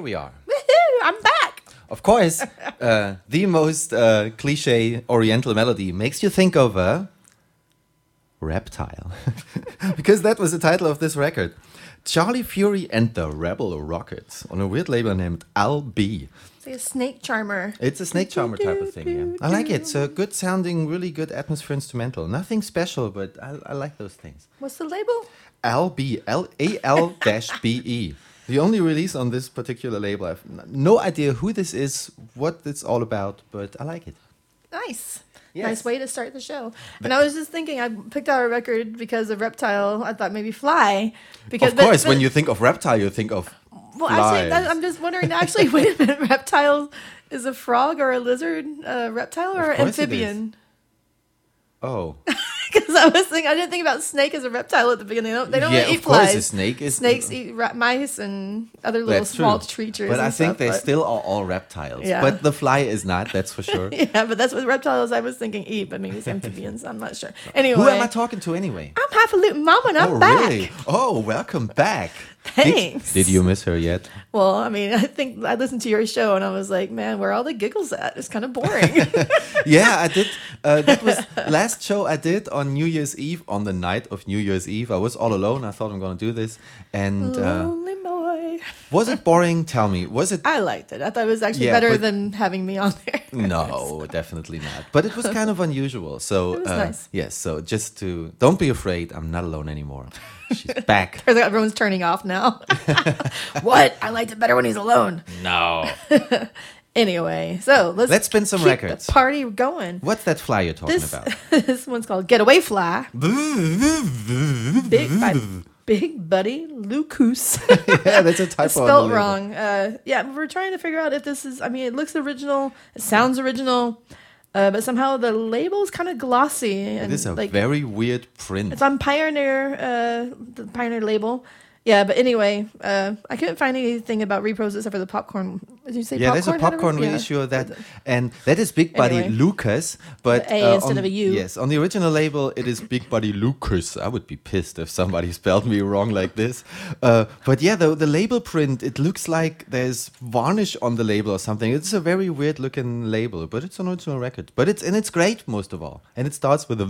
Here we are. Woohoo! I'm back. Of course, uh, the most uh, cliche Oriental melody makes you think of a reptile, because that was the title of this record. Charlie Fury and the Rebel Rockets on a weird label named Al B. It's like a snake charmer. It's a snake charmer type of thing. Yeah. I like it. It's a good sounding, really good atmosphere instrumental. Nothing special, but I, I like those things. What's the label? LB, L A L dash B E. The only release on this particular label. I've no idea who this is, what it's all about, but I like it. Nice. Yes. Nice way to start the show. And I was just thinking, I picked out a record because of Reptile. I thought maybe Fly. Because of but- course, when you think of reptile, you think of well, actually, that, I'm just wondering. Actually, wait a minute. Reptile is a frog or a lizard? A reptile or an course amphibian? Oh, Because I was thinking, I didn't think about snake as a reptile at the beginning. They don't, they don't yeah, really eat flies. a snake is Snakes eat ra- mice and other little That's small true. creatures. But I think stuff, they but- still are all reptiles. Yeah. But the fly is not. That's for sure. Yeah, but that's what reptiles I was thinking eat, but maybe it's amphibians. I'm not sure. Anyway, Who am I talking to anyway? I'm half a loot mama and I'm oh, back. really? Oh, welcome back. Thanks. Did, did you miss her yet? Well, I mean, I think I listened to your show and I was like, man, where are all the giggles at? It's kind of boring. yeah, I did. Uh, that was last show I did on New Year's Eve. On the night of New Year's Eve, I was all alone. I thought I'm gonna do this, and uh, was it boring? Tell me, was it? I liked it. I thought it was actually Yeah, better but- than having me on there. No, definitely not. But it was kind of unusual. So uh, nice. yes. So just to don't be afraid. I'm not alone anymore. She's back. Everyone's turning off now. what? I liked it better when he's alone. no. Anyway, so let's Let's spin some keep records. The party going. What's that fly you're talking This about? this one's called Getaway Fly. Big by Big Buddy Lucas. yeah, that's a typo. spelled wrong. Uh, yeah, we're trying to figure out if this is. I mean, it looks original. It sounds original, uh, but somehow the label is kind of glossy and It is a like very weird print. it's on Pioneer, uh, the Pioneer label. Yeah, but anyway, uh, I couldn't find anything about repros except for the popcorn. Did you say yeah, popcorn? there's a popcorn re- yeah. of that, and that is Big Buddy Anyway. Lucas, but A uh, instead on- of a U. Yes, on the original label it is Big Buddy Lucas. I would be pissed if somebody spelled me wrong like this. Uh, but yeah, the the label print it looks like there's varnish on the label or something. It's a very weird looking label, but it's an original record. But it's and it's great most of all, and it starts with a.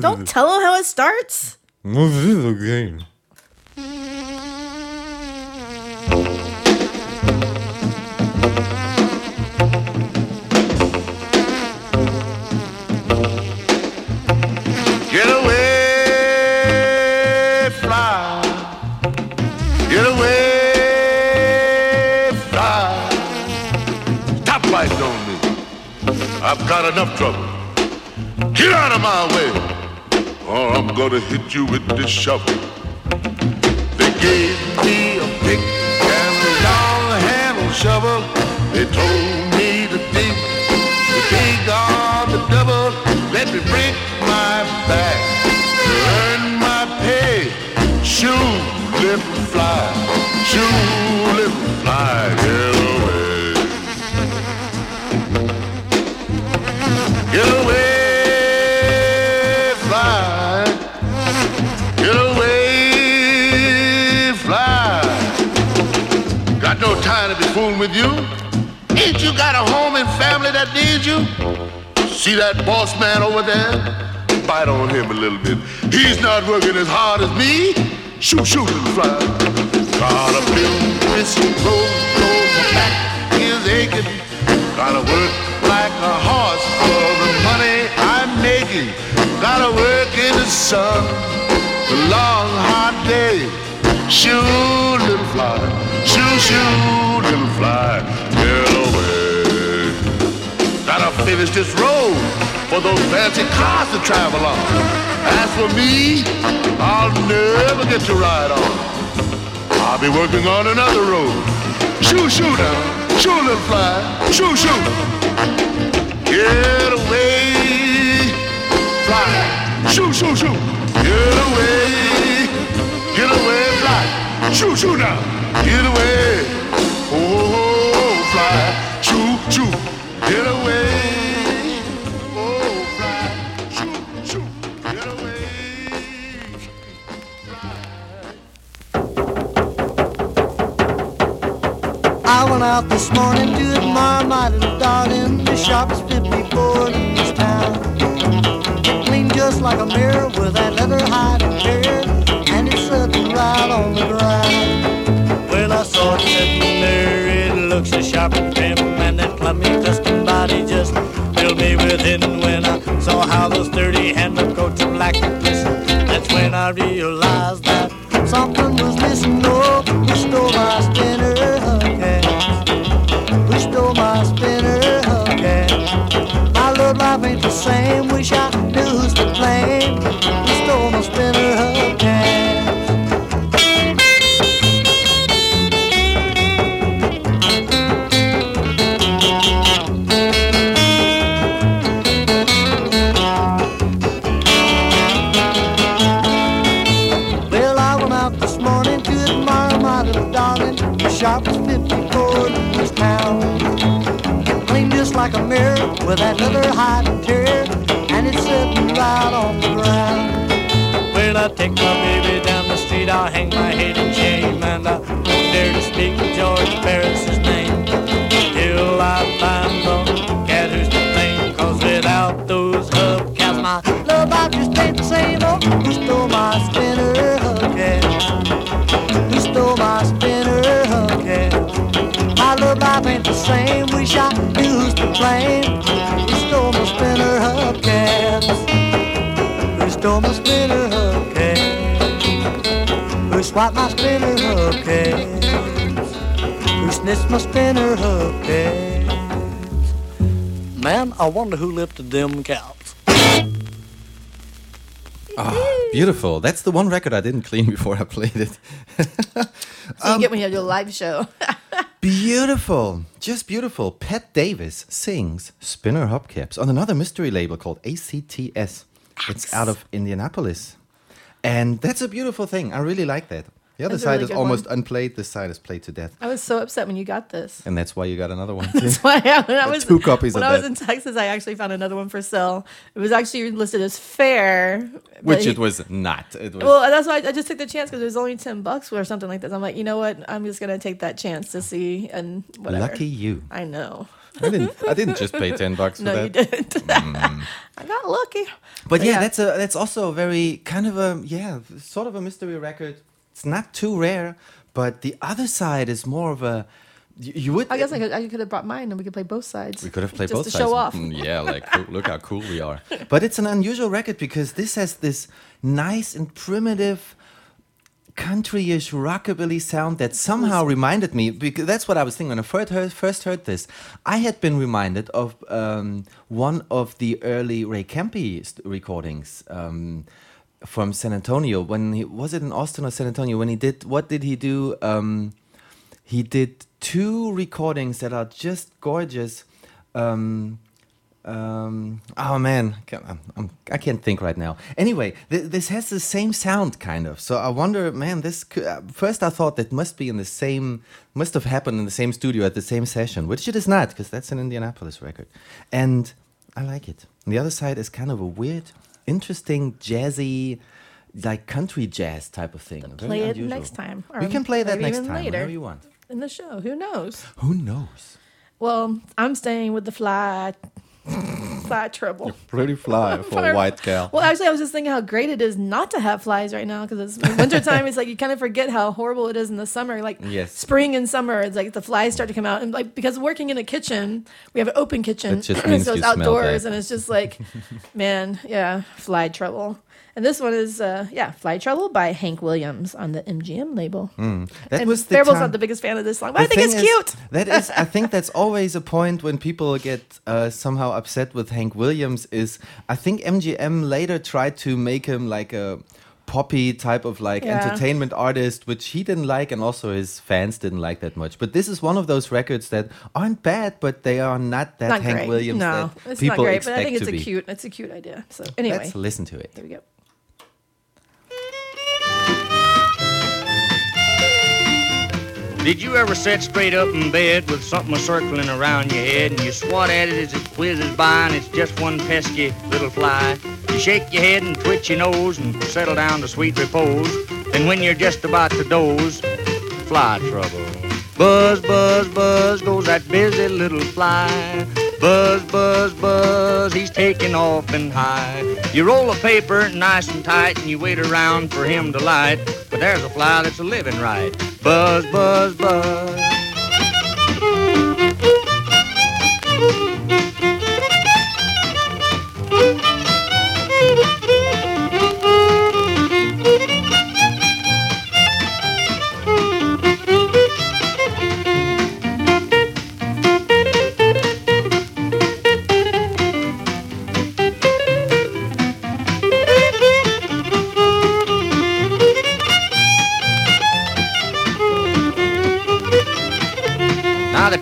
Don't tell them how it starts. again. I've got enough trouble. Get out of my way, or I'm gonna hit you with this shovel. They gave me a pick and a long handle shovel. They told me to dig, dig on the double. Let me break with you. Ain't you got a home and family that needs you? See that boss man over there? Bite on him a little bit. He's not working as hard as me. Shoot, shoot, little fly. Gotta build this road, road, back is aching. Gotta work like a horse for the money I'm making. Gotta work in the sun, the long hot day. Shoot, little fly, shoot, shoot, little fly, get away. Gotta finish this road for those fancy cars to travel on. As for me, I'll never get to ride on. I'll be working on another road. Shoo, shoo now. Shoo, little fly. Shoo, shoo. Get away, fly. Shoo, shoo, shoo. Get away. Get away. Shoo, shoo now. Get away. Oh, fly. Shoo, shoo. Get away. Oh. Get away. I went out this morning to admire my little darling. The sharpest 54 in this town. It cleaned just like a mirror with that leather hide and interior, and it's sitting right on the ground. Well, I saw it sitting there. It looks so sharp and trim, and that clumsy custom body just filled me within when I saw how those handle coats of black glisten. That's when I realized that something was missing. Oh, who stole my spinner hubcaps? Who stole my spinner hubcaps? My love life ain't the same. With that leather hide interior, and it's sitting right on the ground. Well, I take my baby down the street, I'll hang my head in shame, and I dare to speak to George Ferris's ain't the same. Wish I knew who's to blame. Who stole my spinner hubcaps? Who stole my spinner hubcaps? Who swiped my spinner hubcaps? Who snitched my spinner hubcaps? Man, I wonder who lifted them caps. Ah, beautiful. That's the one record I didn't clean before I played it. So you get when you have your live show. Beautiful. Just beautiful. Pat Davis sings Spinner Hubcaps on another mystery label called ACTS. It's out of Indianapolis. And that's a beautiful thing. I really like that. The other side really is almost one. unplayed. This side is played to death. I was so upset when you got this. And that's why you got another one. too. That's why I, when I was two copies when I was that. in Texas, I actually found another one for sale. It was actually listed as fair, Which he- it was not. It was Well, that's why I, I just took the chance because it was only ten bucks or something like this. I'm like, you know what? I'm just gonna take that chance to see and whatever. lucky you. I know. I didn't I didn't just pay 10 bucks for No, that. you didn't. Mm. I got lucky. But yeah, yeah. that's a that's also a very kind of a yeah, sort of a mystery record. It's not too rare, but the other side is more of a you, you would I guess I could, I could have brought mine and we could play both sides. we could have played just both to sides. show off. Mm, yeah, like look how cool we are. But it's an unusual record because this has this nice and primitive country-ish rockabilly sound that somehow reminded me because that's what I was thinking when I first heard, first heard this. I had been reminded of um, one of the early Ray Campi recordings um, from San Antonio. When he was it in Austin or San Antonio? When he did what did he do? Um, he did two recordings that are just gorgeous. Um, um, oh man, I I can't think right now. Anyway, th- this has the same sound kind of. So I wonder, man, this could, uh, first I thought that must be in the same, must have happened in the same studio at the same session, which it is not because that's an Indianapolis record, and I like it. And the other side is kind of a weird, interesting, jazzy, like country jazz type of thing. Very Play it unusual. next time. We can play that next time, later whenever you want. in the show. Who knows? Who knows? Well, I'm staying with the fly, fly trouble. Pretty fly for a white gal. Well, actually, I was just thinking how great it is not to have flies right now because it's wintertime. It's like you kind of forget how horrible it is in the summer. Like Yes. spring and summer, it's like the flies start to come out. And like because working in a kitchen, we have an open kitchen, means so it's outdoors, and it's just like, man, yeah, fly trouble. And this one is, uh, yeah, Fly Trouble by Hank Williams on the MGM label. That and was the Faribault's not the biggest fan of this song, but I think it's is, cute. that is, I think that's always a point when people get uh, somehow upset with Hank Williams. Is I think MGM later tried to make him like a poppy type of like Yeah. entertainment artist, which he didn't like, and also his fans didn't like that much. But this is one of those records that aren't bad, but they are not that Not Hank great. Williams no, that it's people not great, expect but I think it's a be. cute, it's a cute idea. So anyway, Let's listen to it. here we go. Did you ever sit straight up in bed with something circling around your head and you swat at it as it whizzes by and it's just one pesky little fly? You shake your head and twitch your nose and settle down to sweet repose. Then when you're just about to doze, fly trouble. Buzz, buzz, buzz goes that busy little fly. Buzz, buzz, buzz, he's taking off and high. You roll a paper nice and tight and you wait around for him to light. But there's a fly that's a living right. Buzz, buzz, buzz.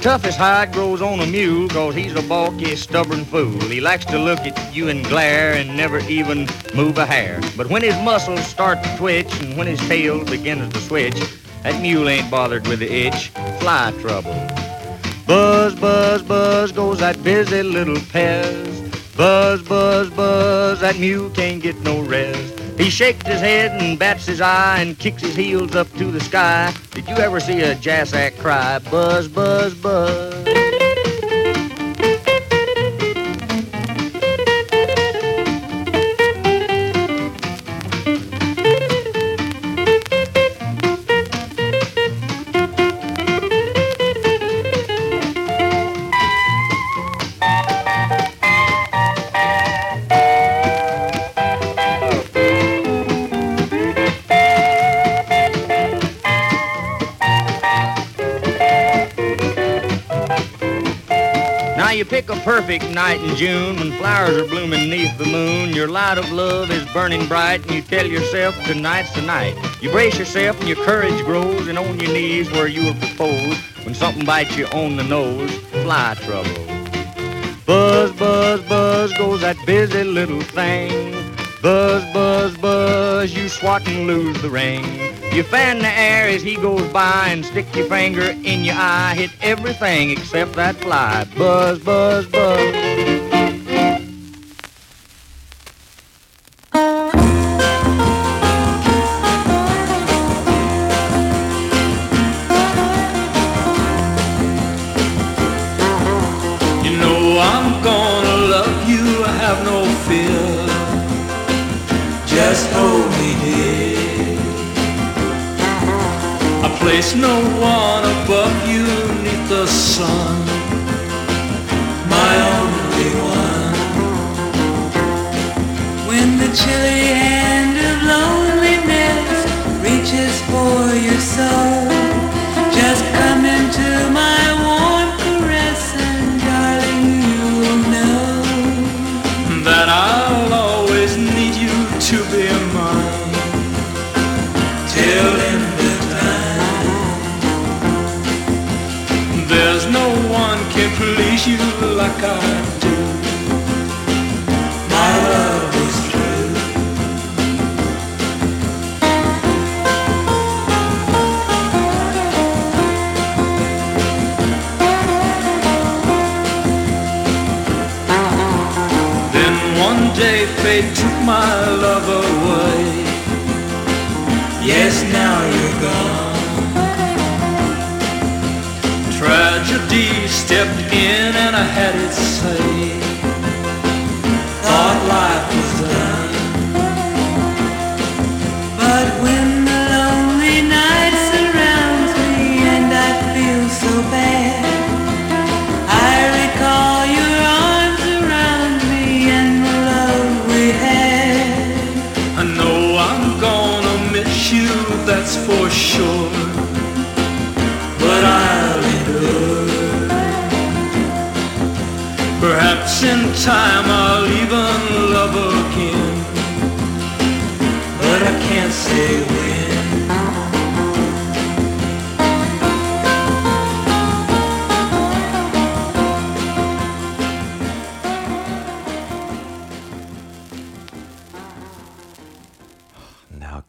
Toughest hide grows on a mule cause he's a balky, stubborn fool. He likes to look at you and glare and never even move a hair. But when his muscles start to twitch and when his tail begins to switch, that mule ain't bothered with the itch. Fly trouble. Buzz, buzz, buzz goes that busy little Pez. Buzz, buzz, buzz, that mule can't get no rest. He shakes his head and bats his eye and kicks his heels up to the sky. Did you ever see a jassack cry? Buzz, buzz, buzz. Perfect night in June when flowers are blooming neath the moon. Your light of love is burning bright and you tell yourself tonight's the night. You brace yourself and your courage grows and on your knees where you will propose when something bites you on the nose. Fly trouble. Buzz, buzz, buzz goes that busy little thing. Buzz, buzz, buzz, you swat and lose the ring. You fan the air as he goes by and stick your finger in your eye. Hit everything except that fly. Buzz, buzz, buzz.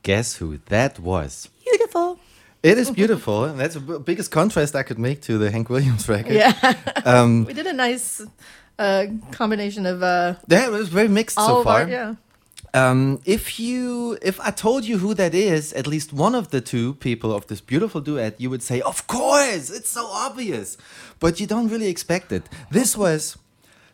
Guess who that was? Beautiful. It is beautiful, and that's the biggest contrast I could make to the Hank Williams record. Yeah. Um, we did a nice uh, combination of uh, yeah, it was very mixed so far. our, yeah. Um, if you, if I told you who that is, at least one of the two people of this beautiful duet, you would say, "Of course, it's so obvious," but you don't really expect it. This was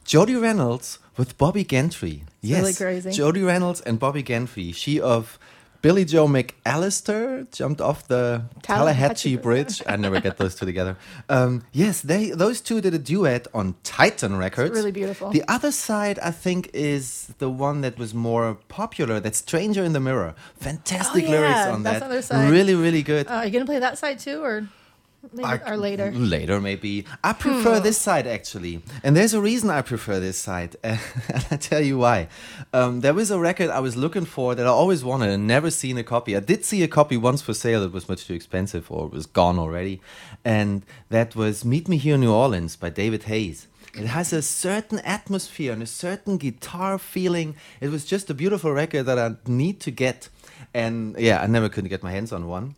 Jody Reynolds with Bobbie Gentry. yes, really crazy. Jody Reynolds and Bobbie Gentry. She of Billie Joe McAllister jumped off the Tallahatchie Tallahatchie Bridge. I never get those two together. Um, yes, they those two did a duet on Titan Records. really beautiful. The other side, I think, is the one that was more popular. That's Stranger in the Mirror. Fantastic Oh, lyrics on that. other side. Really, really good. Uh, are you gonna play that side too, or maybe, I- or later? Later, maybe. I prefer this side actually, and there's a reason I prefer this side, and I tell you why. Um, there was a record I was looking for that I always wanted and never seen a copy. I did see a copy once for sale. It was much too expensive, or it was gone already, and that was "Meet Me Here in New Orleans" by David Hayes. It has a certain atmosphere and a certain guitar feeling. It was just a beautiful record that I need to get, and yeah, I never could get my hands on one.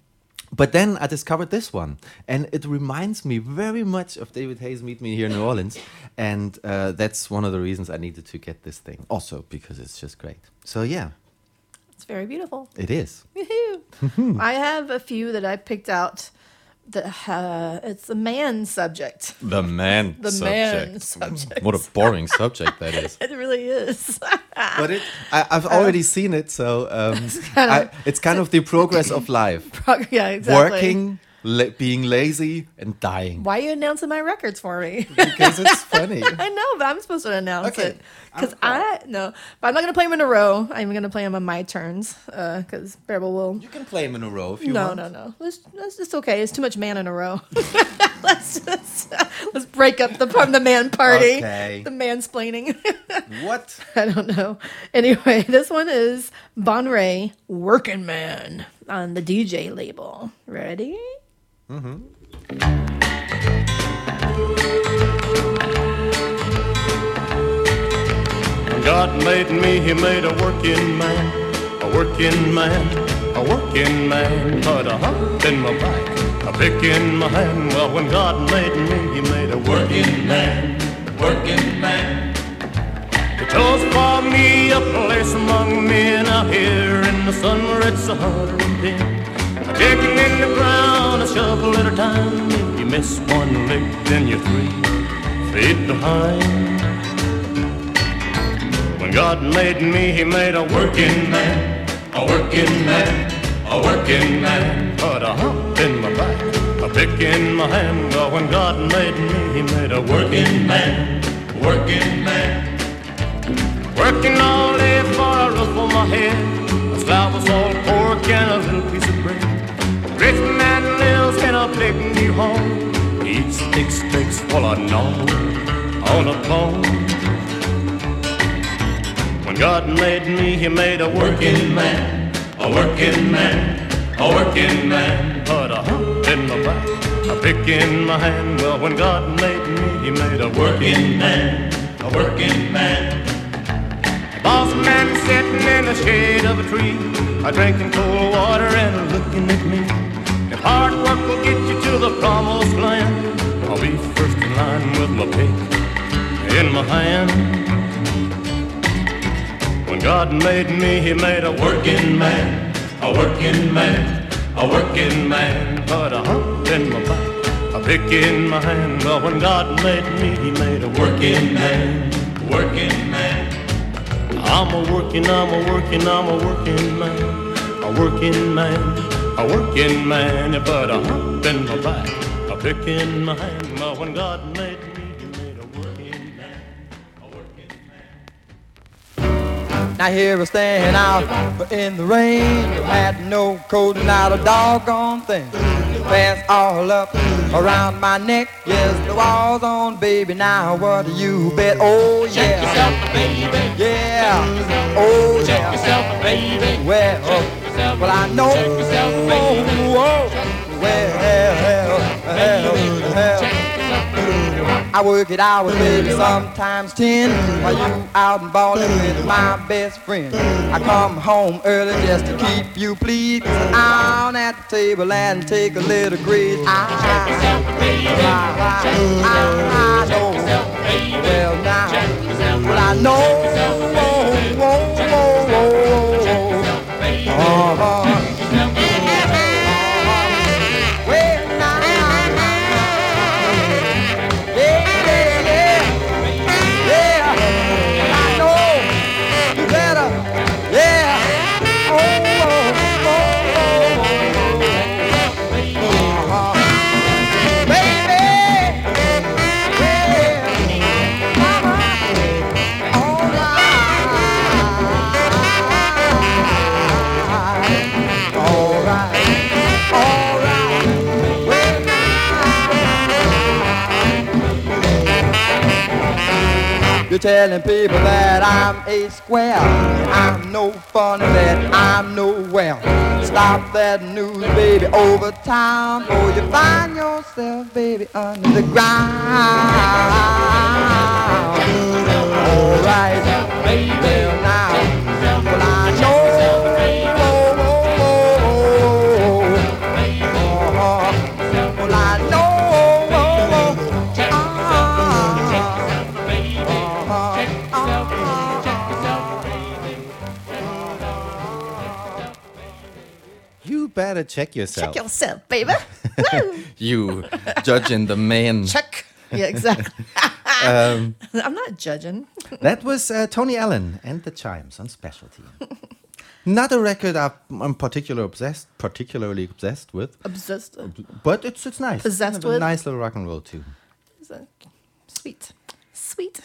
But then I discovered this one, and it reminds me very much of David Hayes' Meet Me Here in New Orleans, and uh, that's one of the reasons I needed to get this thing. Also because it's just great. So yeah, It's very beautiful. it is. Woohoo. I have a few that I picked out. That uh, it's a man subject. The man The man subject. What a boring subject that is. It really is. But it, I, I've already seen it, so um, I, it's kind of the progress of life: yeah, exactly. working, la- being lazy, and dying. Why are you announcing my records for me? Because it's funny. I know, but I'm supposed to announce Okay. it because I no, but I'm not gonna play them in a row. I'm gonna play them on my turns uh, because Bearable will. You can play them in a row if you No, want. no, no. Let's, let's just okay. It's too much man in a row. let's just let's break up the from the man party. Okay. The mansplaining. What? I don't know. Anyway, this one is Von Ray, Working Man on the Dee Jay label. Ready? When God made me, He made a working man, a working man, a working man. Put a hump in my back, a pick in my hand. Well, when God made me, He made a working man, working man. Chose for me a place among men out here in the sun where it's a hundred and ten. A digging in the ground, a shovel at a time. If you miss one lick, then you're three feet behind. When God made me, He made a working man, a working man, a working man. Put a hump in my back, a pick in my hand. Well, when God made me, He made a working man, working man. Working all day for a roof on my head, a slab of salt pork and a little piece of bread. Rich man lives in a big new home. He eats thick steaks full of gnaw on a bone. When God made me, He made a working man, a working man, a working man. Put a hump in my back, a pick in my hand. Well, when God made me, He made a working man, a working man. Boss man sitting in the shade of a tree, a drinking cold water and looking at me. If hard work will get you to the promised land, I'll be first in line with my pick in my hand. When God made me, He made a working man, a working man, a working man. Put a hump in my back, a pick in my hand. Well, when God made me, He made a working man, working man. I'm a working, I'm a working, I'm a working man, a working man, a working man. but put a hump in my back, a pick in my hand. Well, when God made me, He made a working man, a working man. Now here we're staying out in the rain. You had no coat, not a doggone thing. Pants all up around my neck. Yes, the walls on, baby. Now what do you bet? Oh yeah. Check yourself, baby. Yeah. Oh Check yeah. yourself, baby. Well, yourself. well I know. Check yourself, baby. Whoa. Oh, well, hell, hell, hell. I work it hours, baby, sometimes ten. While you out and ballin' with my best friend. I come home early just to keep you pleased. Down at the table and take a little grease. I, I, I, I know. Well now, well I know. oh. Telling people that I'm a square. I'm no fun, that I'm nowhere. Stop that news, baby, over town. Or you find yourself, baby, under the ground. All right, well now, better check yourself. Check yourself, baby. You judging the man. Check. Yeah, exactly. Um, I'm not judging. that was uh, Tony Allen and the Chimes on Specialty. Not a record I'm I'm particular obsessed, particularly obsessed with, Obsessed. but it's it's nice. Possessed a with? nice little rock and roll too. Sweet. Sweet.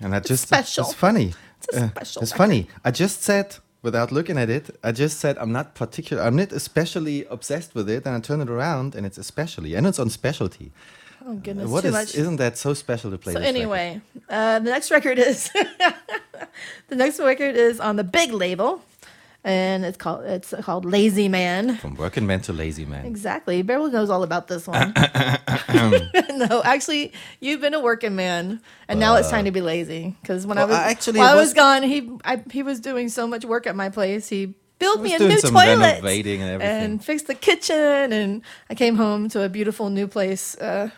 And I just special. It's funny. It's a Uh, special it's funny. I just said without looking at it. I just said I'm not particular. I'm not especially obsessed with it, and I turn it around, and it's especially, and it's on specialty. Oh, goodness. What too is? much. Isn't that so special to play? So anyway, uh, the next record is the next record is on the big label, and it's called it's called Lazy Man. from working man to lazy man. Exactly. Beryl knows all about this one. no, actually, you've been a working man, and now it's time to be lazy. Because when I was I actually while I was- was gone, he I, he was doing so much work at my place. He built me a new toilet and everything. and fixed the kitchen, and I came home to a beautiful new place. Uh,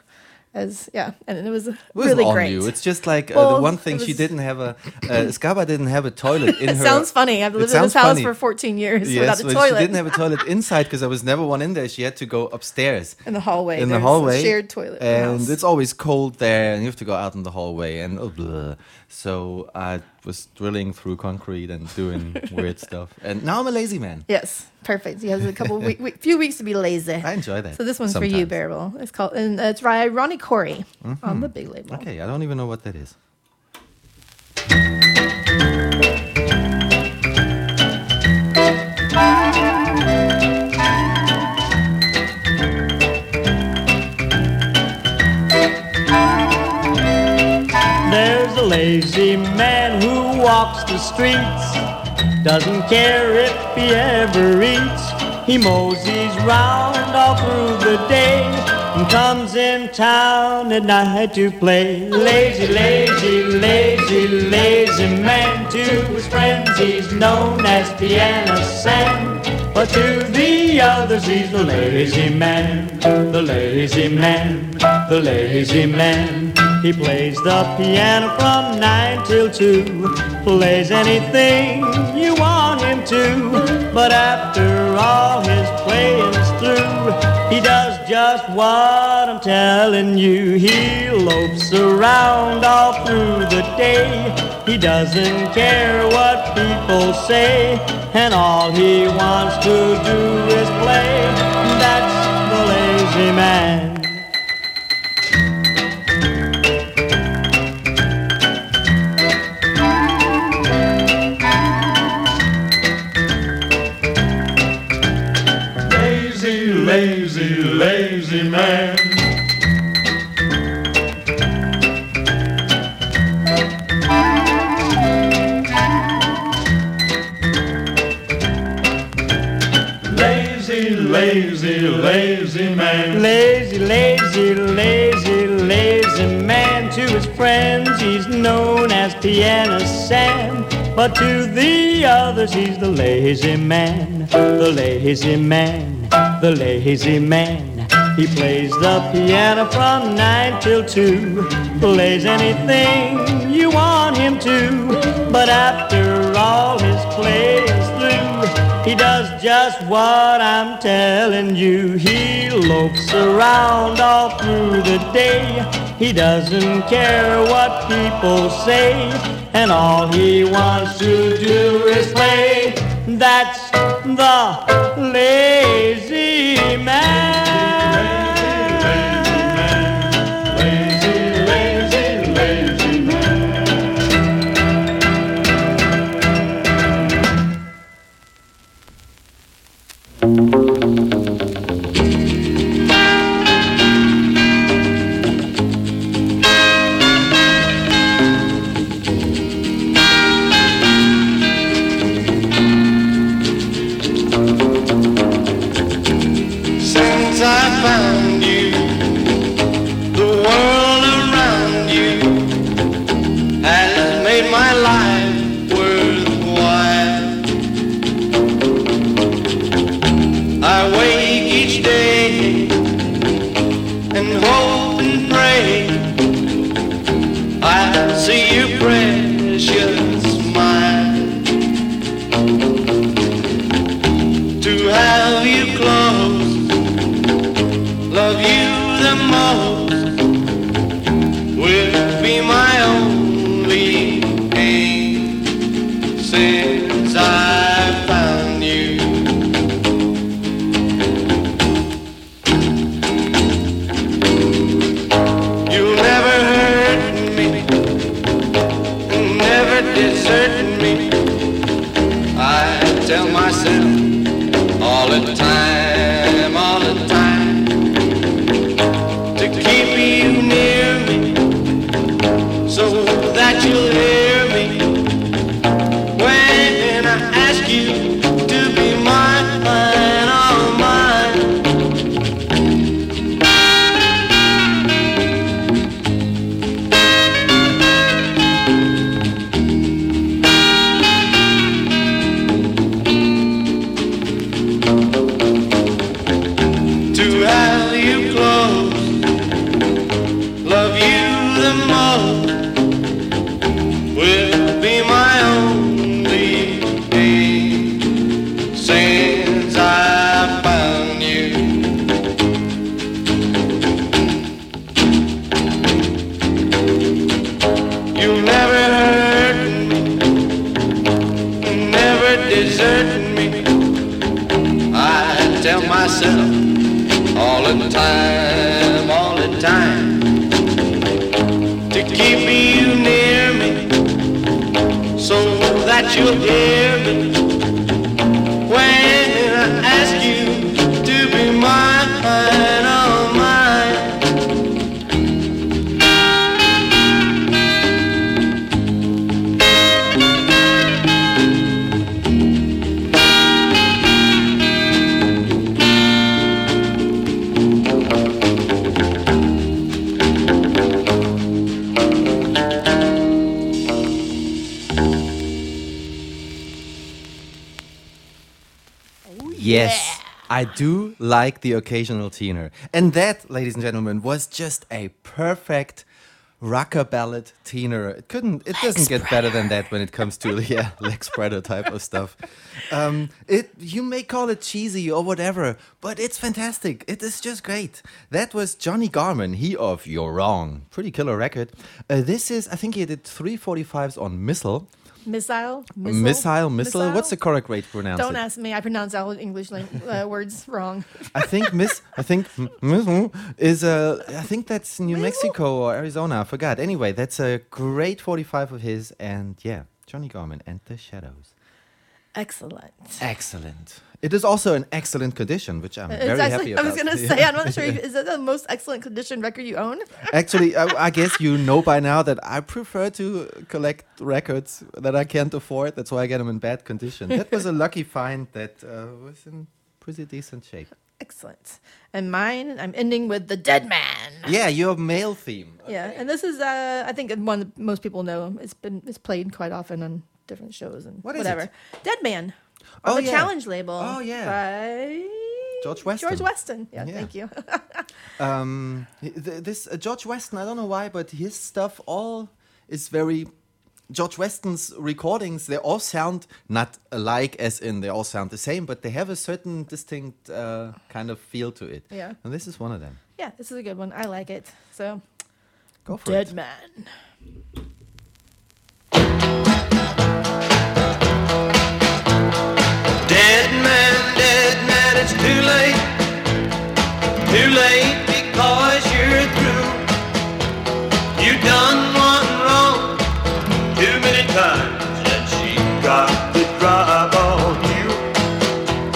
as yeah, and it was It really all great. new. It's just like uh, Well, the one thing she didn't have a uh, Scaba didn't have a toilet in It her. sounds funny. I've lived in this house funny. for 14 years Yes, without a toilet. she didn't have a toilet inside because there was never one in there. She had to go upstairs in the hallway. in the hallway, shared toilet. and it's always cold there, and you have to go out in the hallway, and oh, blah. so I was drilling through concrete and doing weird stuff, and now I'm a lazy man. Yes, perfect. He has a couple week, week, few weeks to be lazy. I enjoy that. So this one's for you. Bearable. It's called and it's by Ronnie Corey on mm-hmm. the big label. Okay, I don't even know what that is. A lazy man who walks the streets. Doesn't care if he ever eats. He moseys round all through the day and comes in town at night to play. Lazy, lazy, lazy, lazy man. To his friends he's known as Piano Sam. But to the others he's the lazy man, the lazy man, the lazy man. He plays the piano from nine till two, plays anything you want him to. But after all his playing's through, he does just what I'm telling you. He lopes around all through the day. He doesn't care what people say, and all he wants to do is play. That's the lazy man. Lazy, lazy, man. Lazy, lazy, lazy man. Lazy, lazy, lazy, lazy man. To his friends, he's known as Piano Sam. But to the others, he's the lazy man. The lazy man. The lazy man. He plays the piano from nine till two. Plays anything you want him to. But after all his play is through, he does just what I'm telling you. He lopes around all through the day. He doesn't care what people say. And all he wants to do is play. That's the lazy man. Like the occasional tenor. And that, ladies and gentlemen, was just a perfect rocker ballad tenor. It couldn't it doesn't get better than that when it comes to yeah, leg spreader type of stuff. Um, it you may call it cheesy or whatever, but it's fantastic. It is just great. That was Johnny Garmon, he of You're Wrong. Pretty killer record. Uh, this is I think he did 345s on Missile. Missile? Missile, missile. What's the correct way to pronounce Don't it? ask me. I pronounce all English uh, words wrong. I think Miss. I think is uh, I think that's New Mexico or Arizona. I forgot. Anyway, that's a great 45 of his, and yeah, Johnny Garmon and the Shadows. Excellent. Excellent. It is also an excellent condition, which I'm It's very actually, happy I was going to say, I'm not sure. If, is that the most excellent condition record you own? Actually, I, I guess you know by now that I prefer to collect records that I can't afford. That's why I get them in bad condition. That was a lucky find that uh, was in pretty decent shape. Excellent. And mine, I'm ending with The Dead Man. Yeah, your male theme. Yeah, and this is, uh, I think, one that most people know. It's been it's played quite often on different shows and What whatever. Dead Man. On Oh, the yeah. Challenge label. Oh, yeah. By George Weston. George Weston. Yeah, Yeah. thank you. Um, this uh, George Weston, I don't know why, but his stuff all is very. George Weston's recordings, they all sound not alike, as in they all sound the same, but they have a certain distinct uh, kind of feel to it. Yeah. And this is one of them. yeah, this is a good one. I like it. So, Go for Dead it. Man. Too late because you're through. You done one wrong too many times, she got the drop on you.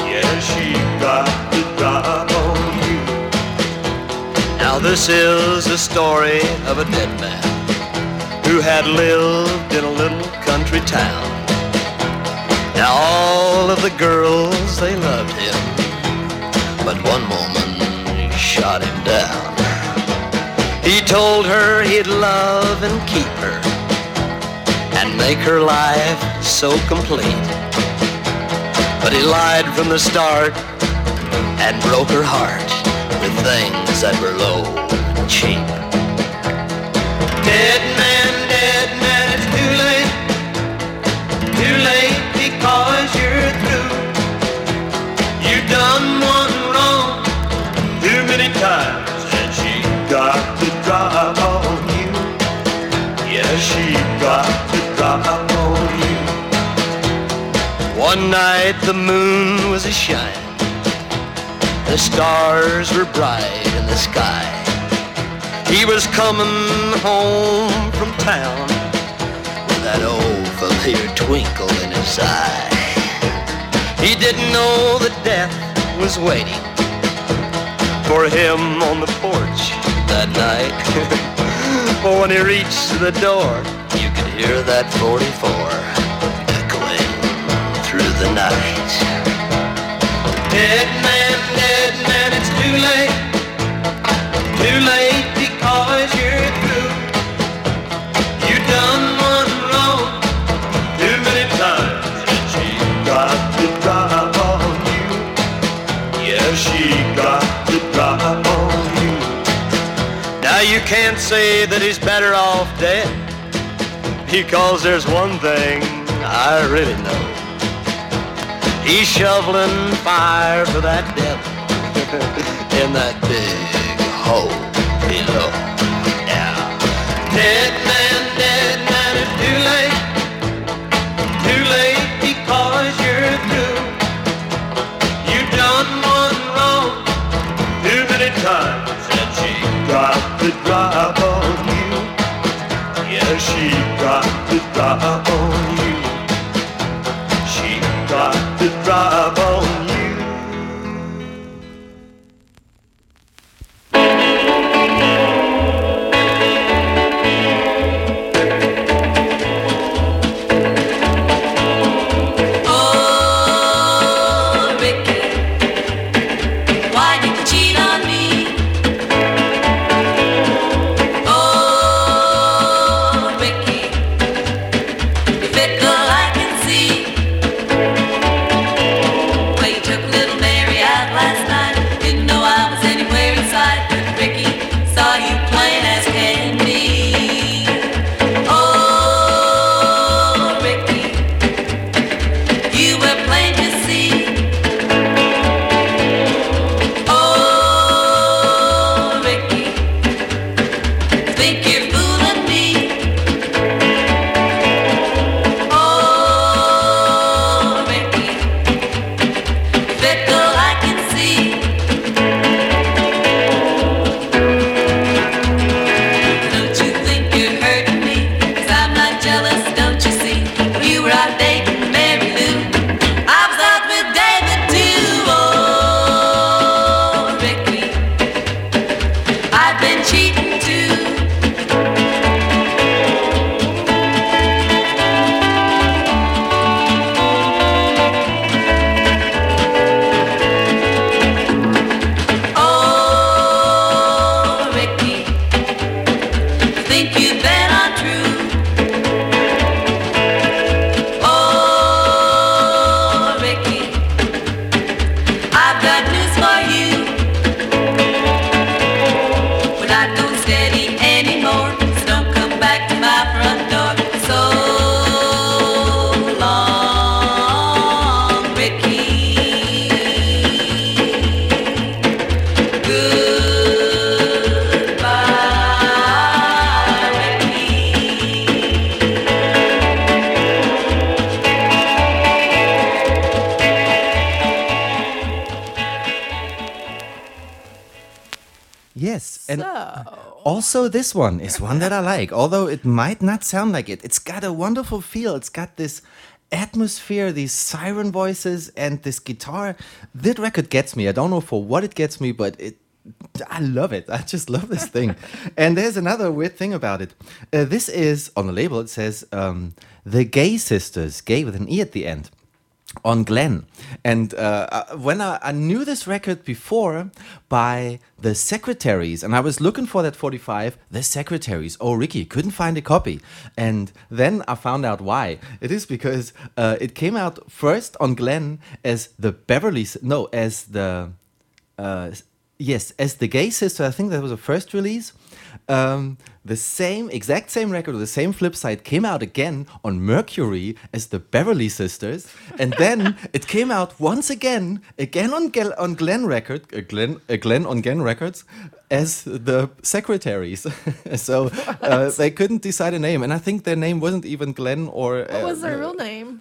Yeah, she got the drop on you. Now this is the story of a dead man who had lived in a little country town. Now all of the girls, they loved him, but one woman shot him down. He told her he'd love and keep her, and make her life so complete. But he lied from the start and broke her heart with things that were low and cheap. Dead man, dead man, it's too late. Too late because you're through. You done one and she got to drop on you. Yeah, she got to drop on you. One night the moon was a shining. The stars were bright in the sky. He was coming home from town with that old familiar twinkle in his eye. He didn't know that death was waiting for him on the porch that night. but oh, when he reached the door, you could hear that 44 echoing through the night. Dead man, dead man, it's too late. Too late you can't say that he's better off dead, because there's one thing I really know. He's shoveling fire for that devil in that big hole below. Yeah. Dead man, dead man, it's too late. Too late because you're through. You've done one wrong too many times, got to drop on you. Yeah, she got the drop on you. She got to drop on you. Also this one is one that I like. Although it might not sound like it, it's got a wonderful feel. It's got this atmosphere, these siren voices, and this guitar. That record gets me. I don't know for what it gets me, but it. I love it. I just love this thing. and there's another weird thing about it. Uh, this is on the label. It says um, the Gaye Sisters, gay with an e at the end. On Glenn. And uh, uh, when I, I knew this record before by the Secretaries, and I was looking for that 45, the Secretaries. Oh, Ricky, couldn't find a copy. And then I found out why. It is because uh, it came out first on Glenn as the Beverly, no, as the, uh, yes, as the Gaye Sister. I think that was the first release. Um, the same, exact same record, the same flip side came out again on Mercury as the Beverley Sisters, and then it came out once again, again on Gel- on Glenn record, uh, Glenn, uh, Glenn on Glenn Records, as the Secretaries. so uh, they couldn't decide a name, and I think their name wasn't even Glen or What was their real name?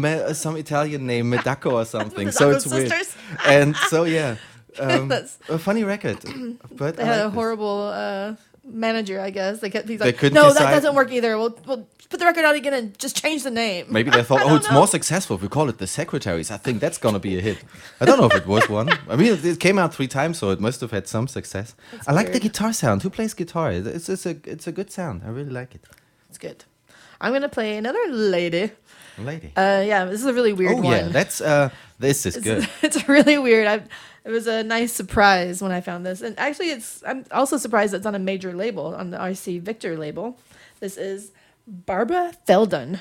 me- uh, some Italian name, Medaco or something. so it's weird. Sisters. And so yeah, um, a funny record, but They I had like a horrible uh, manager, I guess. They kept he's They like, no, decide- that doesn't work either. We'll, we'll put the record out again and just change the name. Maybe they thought, oh, it's know. more successful if we call it the Secretaries. I think that's gonna be a hit. I don't know if it was one. I mean, it, came out three times, so it must have had some success. I like the guitar sound. Who plays guitar? It's, it's a it's a good sound. I really like it. It's good. I'm gonna play another lady. Lady. Uh, yeah, this is a really weird oh one. yeah, that's uh, this is good. it's really weird. I, it was a nice surprise when I found this, and actually, it's. I'm also surprised it's on a major label on the RCA Victor label. This is Barbara Feldon,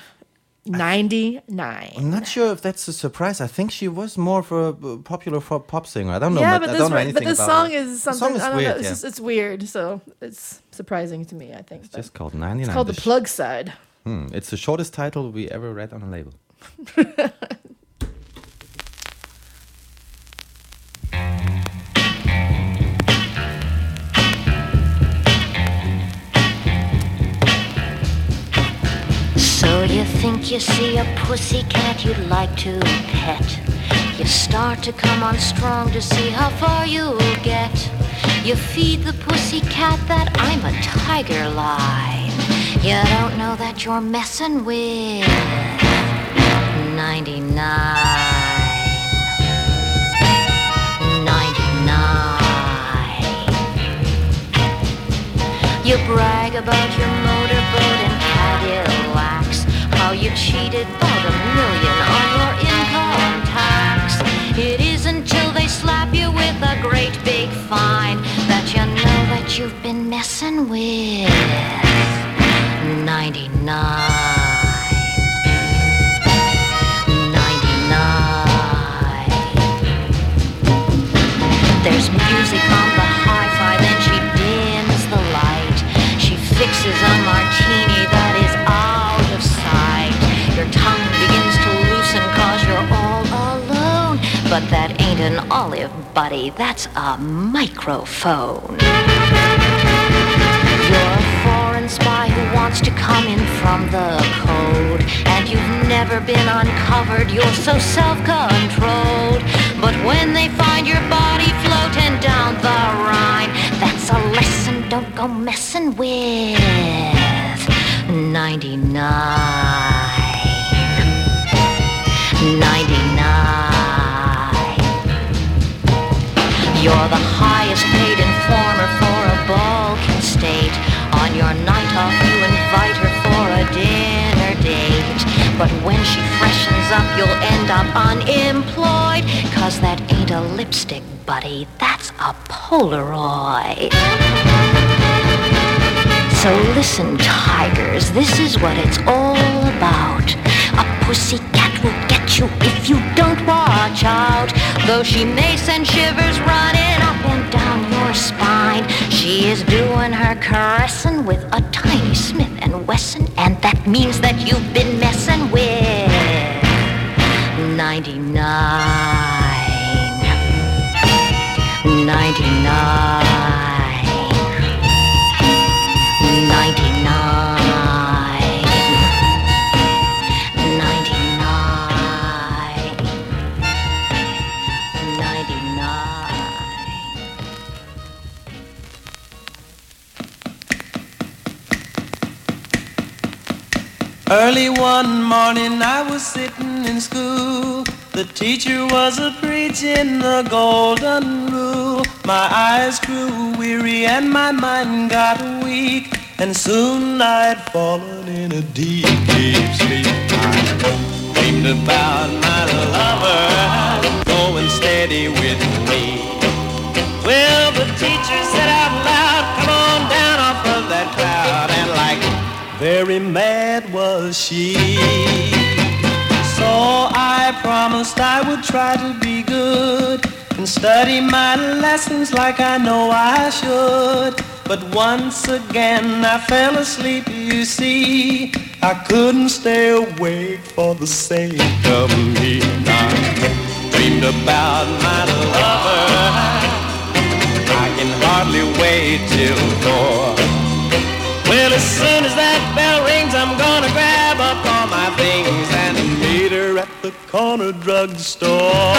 ninety nine. I'm not sure if that's a surprise. I think she was more of a uh, popular pop singer. I don't know. Yeah, but but I this, know anything but this about song her. is The something. song is I don't weird. know. It's, yeah. just, it's weird, so it's surprising to me. I think. It's just called 99. it's called the plug side. Hmm, it's the shortest title we ever read on a label. So you think you see a pussycat you'd like to pet. You start to come on strong to see how far you'll get. You feed the pussycat that I'm a tiger line. You don't know that you're messing with 99. 99. You brag about your motorboat and how you cheated about a million on your income tax. It isn't till they slap you with a great big fine that you know that you've been messing with 99. 99. There's music on olive, buddy, that's a microphone. You're a foreign spy who wants to come in from the code. And you've never been uncovered, you're so self-controlled. But when they find your body floating down the Rhine, that's a lesson don't go messing with 99. 99. You're the highest paid informer for a Balkan state. On your night off, you invite her for a dinner date. But when she freshens up, you'll end up unemployed. Cause that ain't a lipstick, buddy, that's a Polaroid. So listen, tigers, this is what it's all about. A pussycat will get you if you don't watch out. Though she may send shivers running up and down your spine, she is doing her caressing with a tiny Smith and Wesson, and that means that you've been messing with 99. 99. 99. Early one morning I was sitting in school. The teacher was a preaching the golden rule. My eyes grew weary and my mind got weak. And soon I'd fallen in a deep, deep sleep. I dreamed about my lover, going steady with me. Well, the teacher said out loud, come on down very mad was she. So I promised I would try to be good and study my lessons like I know I should. But once again I fell asleep, you see. I couldn't stay awake for the sake of me. And I dreamed about my lover. I can hardly wait till dawn. Well, as soon as that bell rings, I'm gonna grab up all my things and meet her at the corner drugstore.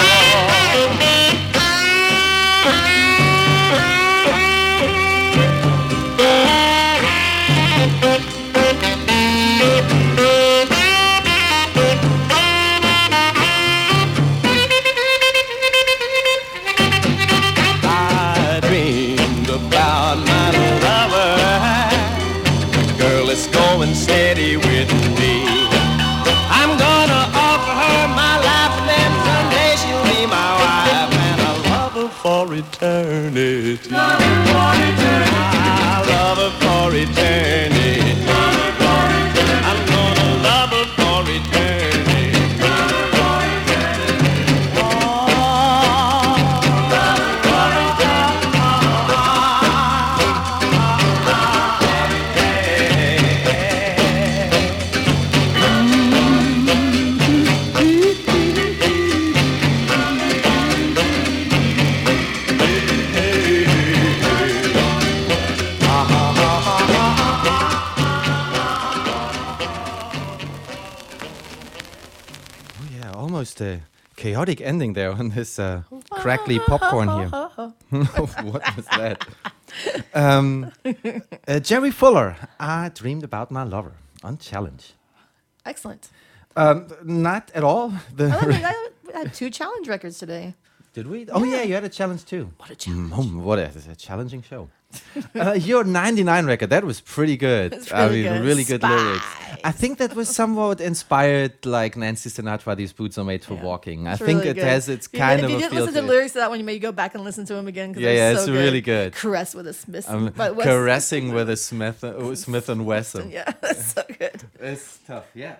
Eternity. Chaotic ending there on this uh, crackly popcorn here. what was that? Um, uh, Jerry Fuller, I dreamed about my lover on challenge. Excellent. Um, not at all. The I, like, I had two challenge records today. Did we? Oh yeah, you had a challenge too. What a challenge! what a, a challenging show. uh, your '99 record that was pretty good. I really mean, good. really good lyrics. I think that was somewhat inspired, like Nancy Sinatra. These boots are made for walking. I It's think really it good. has its kind of If you didn't listen to the lyrics to that one, you may go back and listen to them again. Yeah, yeah, so it's good. really good. Caress with a Smith. Wes- caressing with a Smith, uh, Smith and Wesson. Yeah, that's so good. It's tough. Yeah.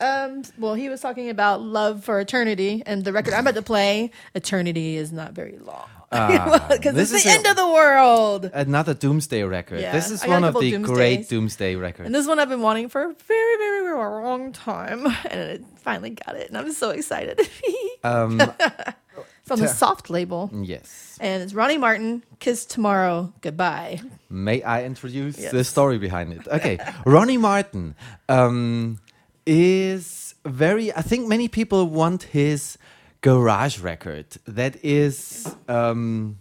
Um, well, he was talking about love for eternity, and the record I'm about to play, "Eternity is not very long," because this it's is the a- end of the world. Another Doomsday record. Yeah, This is I one of the great Doomsday records. And this one I've been wanting for a very, very, very long time, and it finally got it, and I'm so excited. um, it's on the soft label, yes. and it's Ronnie Martin. Kiss tomorrow, goodbye. May I introduce Yes. the story behind it? Okay, Ronnie Martin um, is very. I think many people want his garage record. That is. Um,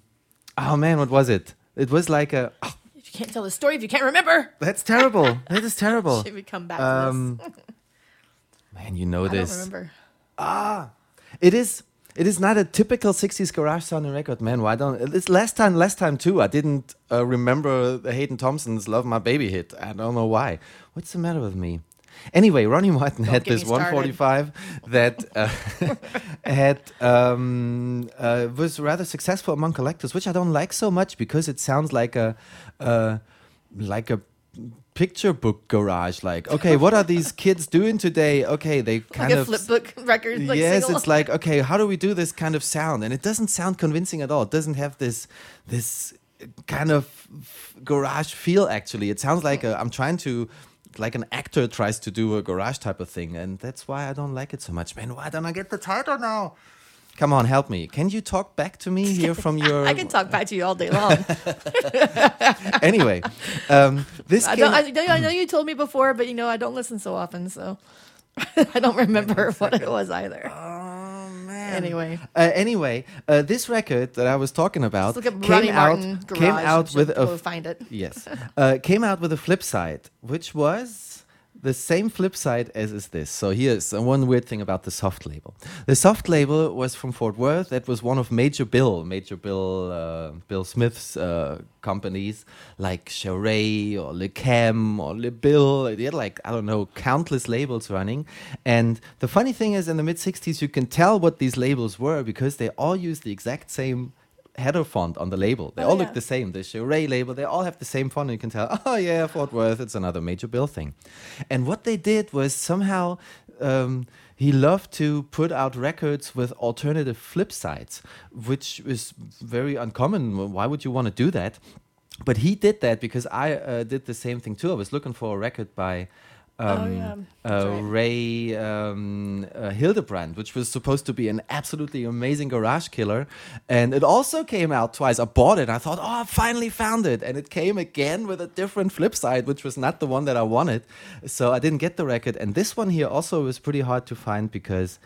oh man, what was it? It was like a. oh, If you can't tell the story, if you can't remember, that's terrible. that is terrible. should we come back to Um, this? man, you know I don't this. remember. Ah, it is. It is not a typical '60s garage sounding record, man. Why don't? This last time, last time too. I didn't uh, remember the Hayden Thompson's "Love My Baby" hit. I don't know why. What's the matter with me? Anyway, Ronnie Martin had this 145 that uh, had um, uh, was rather successful among collectors, which I don't like so much because it sounds like a uh, like a picture book garage. Like, okay, what are these kids doing today? Okay, they kind like a of flip book record. Like yes, single. it's like okay, how do we do this kind of sound? And it doesn't sound convincing at all. It doesn't have this this kind of garage feel. Actually, it sounds like i I'm trying to. Like an actor tries to do a garage type of thing, and that's why I don't like it so much. Man, why don't I get the title now? Come on, help me. Can you talk back to me here from your? I can talk back to you all day long. anyway, um, this I, don't, I, know, I know you told me before, but you know I don't listen so often, so I don't remember what it was either. Oh man. Anyway, Uh, anyway, uh, this record that I was talking about came Ronnie out Martin came Garage. out with a find it. yes uh, came out with a flip side, which was the same flip side as is this. So here's one weird thing about the soft label. The soft label was from Fort Worth. That was one of Major Bill, Major Bill, uh, Bill Smith's uh, companies, like Charay or Le Cam or Le Bill. They had like I don't know countless labels running. And the funny thing is, in the mid '60s, you can tell what these labels were because they all used the exact same header font on the label. They Oh, all yeah. look the same. The Charay label, they all have the same font. And you can tell, oh, yeah, Fort Worth, it's another Major Bill thing. And what they did was somehow um, he loved to put out records with alternative flip sides, which is very uncommon. Why would you want to do that? But he did that because I uh, did the same thing too. I was looking for a record by. Um, yeah, uh, Ray um, uh, Hildebrand, which was supposed to be an absolutely amazing garage killer. And it also came out twice. I bought it. I thought, oh, I finally found it. And it came again with a different flip side, which was not the one that I wanted. So I didn't get the record. And this one here also was pretty hard to find because.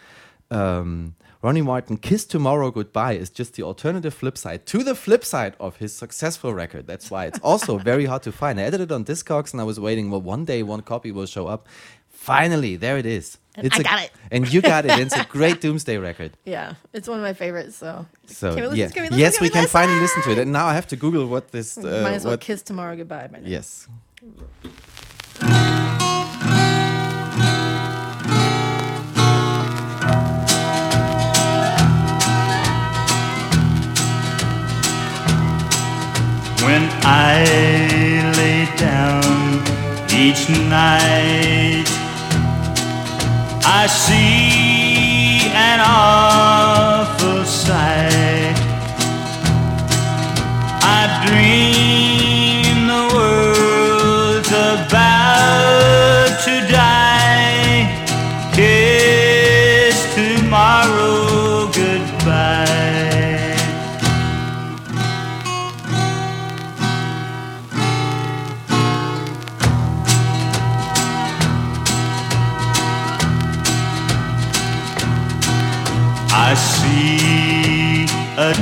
Um, Ronnie Martin, Kiss Tomorrow Goodbye is just the alternative flip side to the flip side of his successful record. That's why it's also very hard to find. I edited it on Discogs and I was waiting, well, one day one copy will show up. Finally, there it is. And It's I a- got it. And you got it. It's a great Doomsday record. Yeah, it's one of my favorites. So, So, Can we listen- yeah. can we listen- yes, can we we can listen? finally listen to it. And now I have to Google what this. Uh, might as well what- kiss tomorrow goodbye. By now. Yes. When I lay down each night, I see an awful sight. I dream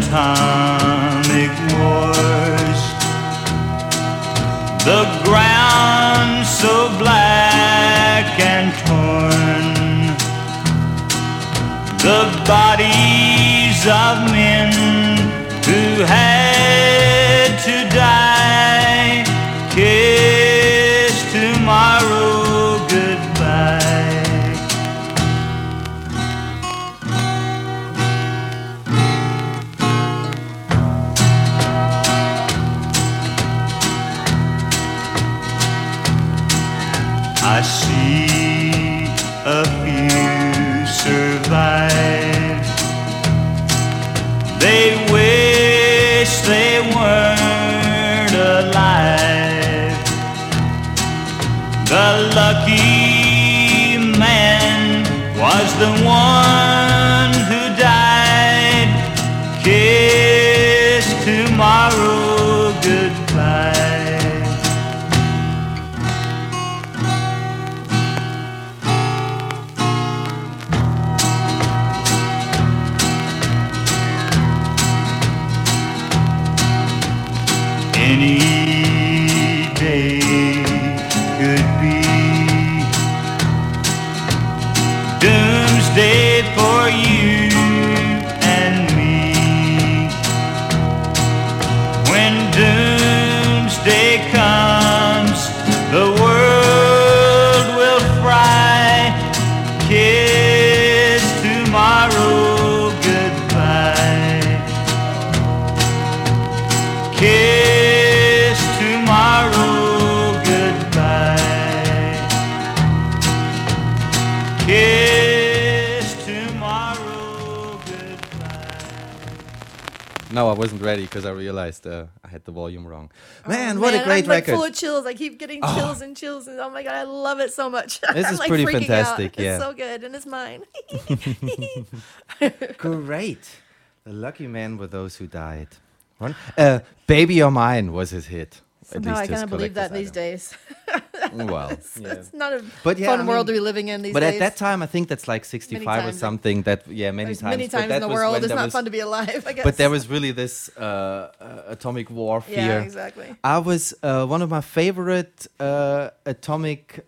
atomic wars. The ground so black and torn. The bodies of men who had realized uh, I had the volume wrong. Man, what a Oh, Man, great I'm like record. full of chills. I keep getting Oh. chills and chills, and oh my god, I love it so much. This I'm is like pretty fantastic, Out. yeah. It's so good, and it's mine. Great. The lucky man were those who died. One, uh, Baby You're Mine was his hit. At Somehow least I his kind of believe that collector's these days. Well, it's, yeah. it's not a But yeah, fun I world mean- to be living in these but days. But at that time, I think that's like 65 or something. That yeah, many There's times. many but times that in the world. It's not was- fun to be alive. I guess. But there was really this uh, uh, atomic warfare. Yeah, exactly. I was uh, one of my favorite uh, atomic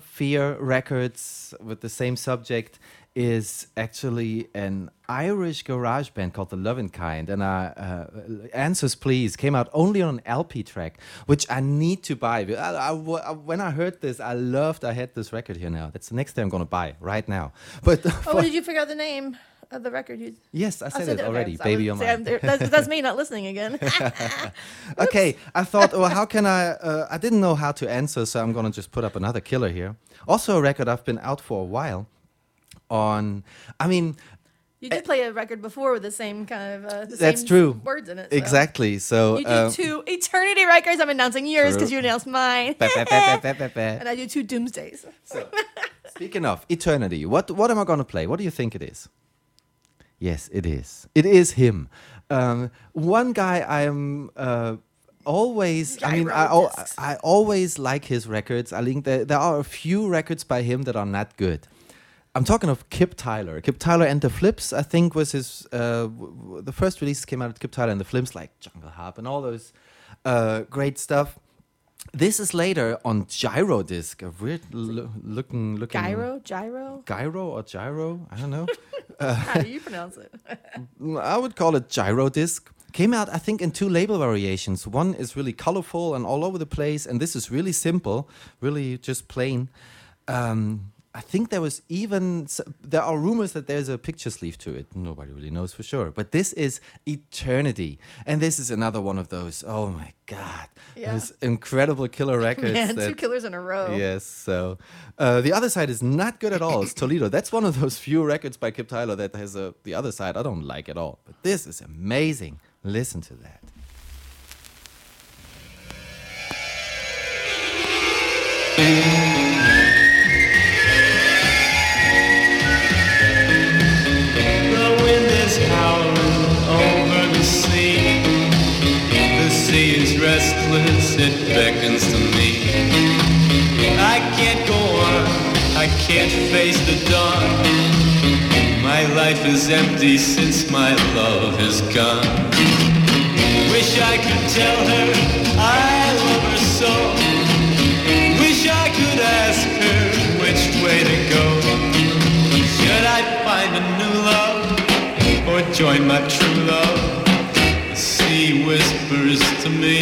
fear records with the same subject is actually an Irish garage band called The Lovin' Kind, and uh, uh, Answers Please came out only on an LP track, which I need to buy. I, I- I- when I heard this, I loved. I had this record here now. That's the next thing I'm gonna buy right now. But Oh, did you figure out the name of the record? You Yes, I Oh, said so it already, I Baby see, Mine. That's, that's me not listening again. okay, I thought, well, how can I? Uh, I didn't know how to answer, so I'm gonna just put up another killer here. Also, a record I've been out for a while. On, I mean, you did play a record before with the same kind of uh, that's same true. words in it. so. Exactly. So, You do um, two Eternity records. I'm announcing yours because you announced mine. Ba- ba- ba- and I do two Doomsdays. So Speaking of eternity, what what am I gonna play? What do you think it is? Yes, it is. It is him. Um, one guy I'm uh, always. I mean, I, al- I always like his records. I think there, there are a few records by him that are not good. I'm talking of Kip Tyler. Kip Tyler and the Flips, I think, was his. Uh, the first release came out of Kip Tyler and the Flips, like Jungle Hop and all those uh, great stuff. This is later on Gyro Disc, a weird lo- looking looking Gyro, gyro. gyro or gyro. I don't know. How do you pronounce it? I would call it gyro disc. Came out, I think, in two label variations. One is really colorful and all over the place, and this is really simple, really just plain. Um, I think there was even there are rumors that there's a picture sleeve to it. Nobody really knows for sure, but this is Eternity, and this is another one of those. Oh my god, Yeah. those incredible killer records. Man, two killers in a row. Yes. So uh, the other side is not good at all. It's Toledo. That's one of those few records by Kip Tyler that has a, the other side I don't like at all. But this is amazing. Listen to that. Restless, it beckons to me. I can't go on, I can't face the dawn. My life is empty since my love is gone. Wish I could tell her I love her so. Wish I could ask her which way to go. Should I find a new love or join my true love? The whispers to me.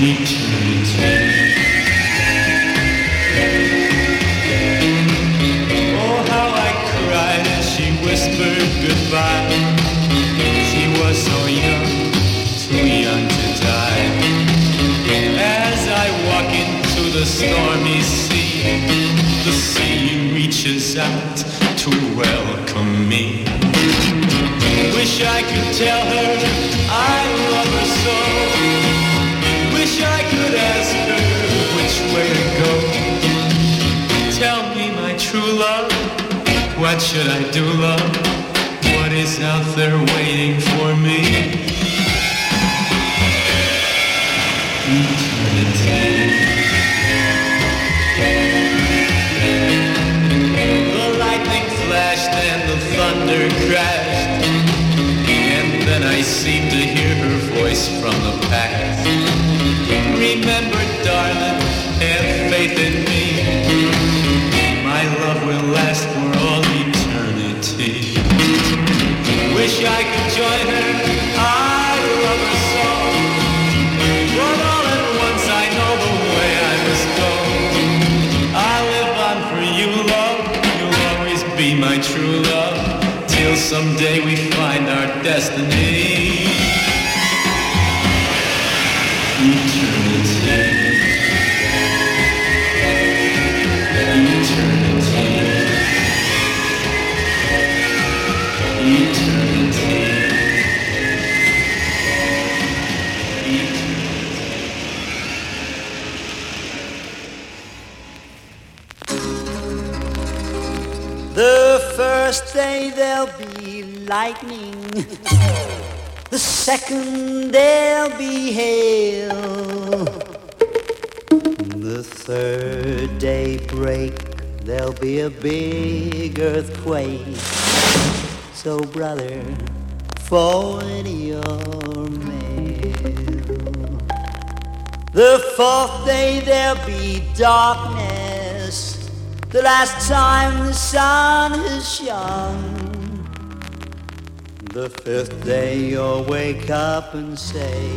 Eternity. Oh, how I cried as she whispered goodbye. She was so young, too young to die. As I walk into the stormy sea, the sea reaches out I could tell her I love her so. Wish I could ask her which way to go. Tell me, my true love, what should I do, love? What is out there waiting for me? The lightning flashed and the thunder crashed. I seem to hear her voice from the past. Remember, darling, have faith in me. My love will last for all eternity. Wish I could join her. I love her so. But all at once I know the way I must go. I live on for you, love. You'll always be my true love. Till someday we find our destiny. Second there'll be hail. The third day break, there'll be a big earthquake. So, brother, forward your mail. The fourth day there'll be darkness. The last time the sun has shone. The fifth day you'll wake up and say,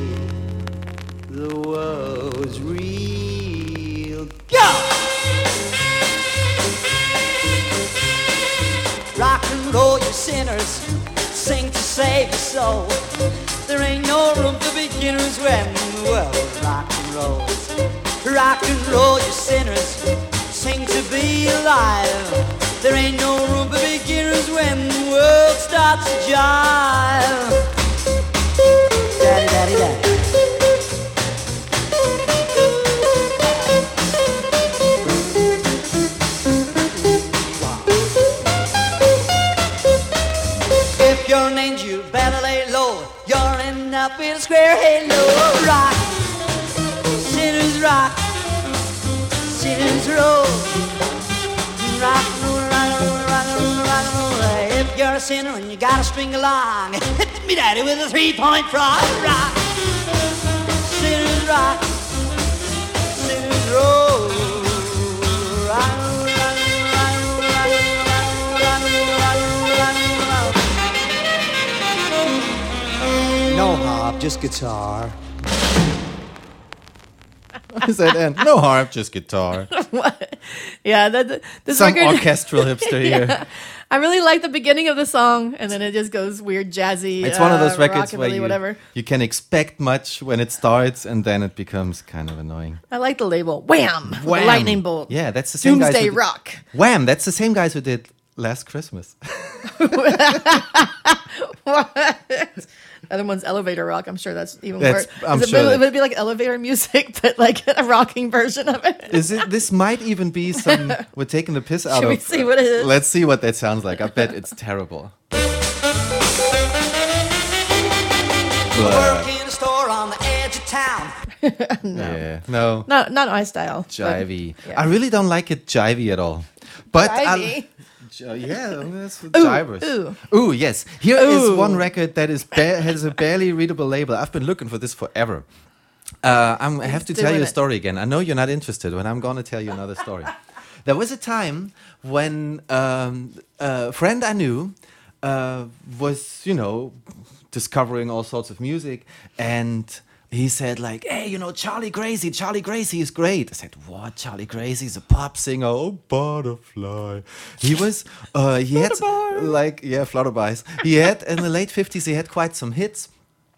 the world's real. Go! Rock and roll, you sinners, sing to save your soul. There ain't no room for beginners when the world rock and roll. Rock and roll, you sinners, sing to be alive. There ain't no room for beginners when the world starts to jive. If you're an angel, better lay low. You're in a square halo. Rock, sinners rock, sinners roll. Rock you're a sinner and you gotta string along, hit me daddy with a three-point frog. Rock, sinners rock, sinners roll. Rock. No harp, just guitar. What does that end? No harp, just guitar. what? Yeah, that this Some record, orchestral hipster here. I really like the beginning of the song, and then it just goes weird, jazzy. It's one of those uh, records where you, whatever. you can expect much when it starts and then it becomes kind of annoying. I like the label. Wham! Wham! lightning bolt. Yeah, that's the same guys. Doomsday who did- Rock. Wham! That's the same guys who did Last Christmas. what? Other one's elevator rock. I'm sure that's even That's- worse. I'm Is it, sure would that- it be like elevator music, but like a rocking version of it? Is it? This might even be some. We're taking the piss out Should we of. see what it is? Let's see what that sounds like. I bet it's terrible. Work in store on the edge of town. Yeah. No. Not not my style. Jivey. yeah. I really don't like it jivey at all. But I- Jivey? Yeah, that's jivers. ooh. Ooh, yes. Here is Ooh. one record that is ba- has a barely readable label. I've been looking for this forever. Uh, I'm, I have to tell you doing a it. story again. I know you're not interested, but I'm going to tell you another story. there was a time when um, a friend I knew uh, was, you know, discovering all sorts of music, and he said like, "Hey, you know, Charlie Gracie. Charlie Gracie is great." I said, "What? Charlie Gracie's a pop singer? Oh, butterfly." He was, uh, he had like, yeah, flutterbies. He had in the late fifties. He had quite some hits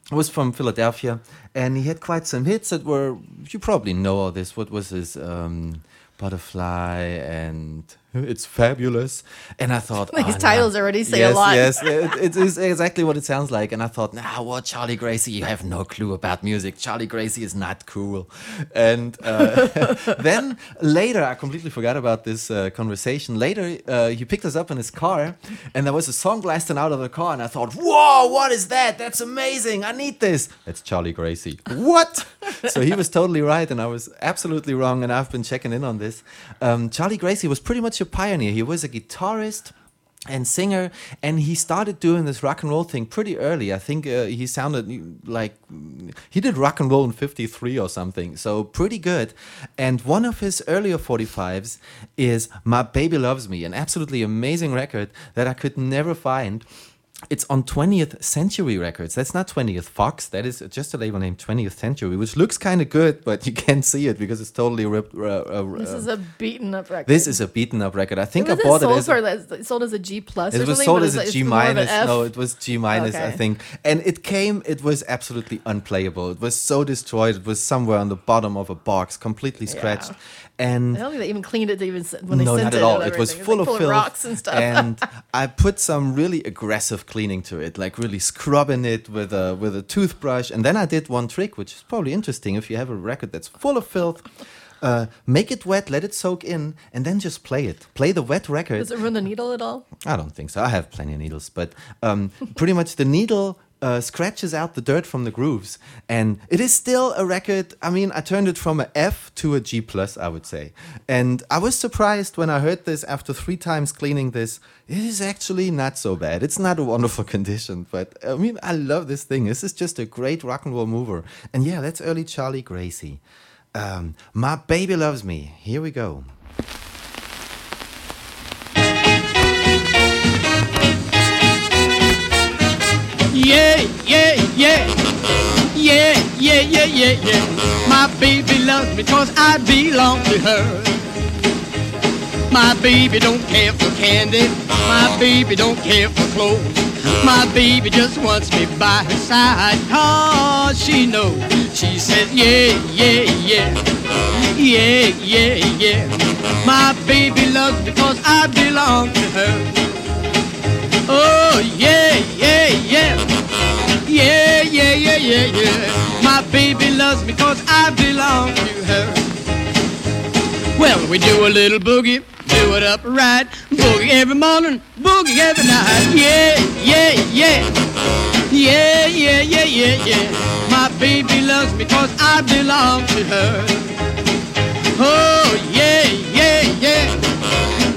He was from Philadelphia, and he had quite some hits that were you probably know all this. What was his um, Butterfly and It's Fabulous? And I thought These "Oh, titles nah." already say yes, a lot. Yes, it, it is exactly what it sounds like. And I thought, nah, what Charlie Gracie? You have no clue about music. Charlie Gracie is not cool. And uh, then later, I completely forgot about this uh, conversation. Later, uh, he picked us up in his car, and there was a song blasting out of the car, and I thought, whoa, what is that? That's amazing. I need this. That's Charlie Gracie. What? so he was totally right, and I was absolutely wrong, and I've been checking in on this. Um, Charlie Gracie was pretty much a pioneer. He was a guitarist and singer and he started doing this rock and roll thing pretty early. I think uh, he sounded like he did rock and roll in 53 or something so pretty good. And one of his earlier 45s is my baby loves me an absolutely amazing record that i could never find it's on 20th Century Records. That's not 20th Fox. That is just a label named 20th Century, which looks kind of good, but you can't see it because it's totally ripped. Uh, uh, This uh, is a beaten up record. this is a beaten up record. I think I bought it sold as a, as- sold as a G plus. it was sold as a G it's more of an minus. No, it was G minus, I think. And it came. It was absolutely unplayable. It was so destroyed. It was somewhere on the bottom of a box, completely scratched. And I don't think they even cleaned it even when they no, sent not it. at all. It was full like of filth, rocks and stuff. and I put some really aggressive cleaning to it, like really scrubbing it with a with a toothbrush. And then I did one trick, which is probably interesting if you have a record that's full of filth. Uh, make it wet, let it soak in, and then just play it. Play the wet record. Does it ruin the needle at all? I don't think so. I have plenty of needles, but um, pretty much the needle uh, scratches out the dirt from the grooves, and it is still a record. I mean, I turned it from a F to a G plus, I would say, and I was surprised when I heard this after three times cleaning this. It is actually not so bad. It's not a wonderful condition, but I mean, I love this thing. This is just a great rock and roll mover, and yeah, that's early Charlie Gracie. Um, My baby loves me. Here we go. Yeah, yeah, yeah. Yeah, yeah, yeah, yeah, yeah. My baby loves me cause I belong to her. My baby don't care for candy. My baby don't care for clothes. My baby just wants me by her side cause she knows. She says, yeah, yeah, yeah. Yeah, yeah, yeah. My baby loves me cause I belong to her. Oh, yeah, yeah, yeah. Yeah, yeah, yeah, yeah, yeah. My baby loves me cause I belong to her. Well, we do a little boogie, do it up right. Boogie every morning, boogie every night. Yeah, yeah, yeah. Yeah, yeah, yeah, yeah, yeah. My baby loves me cause I belong to her. Oh, yeah, yeah, yeah.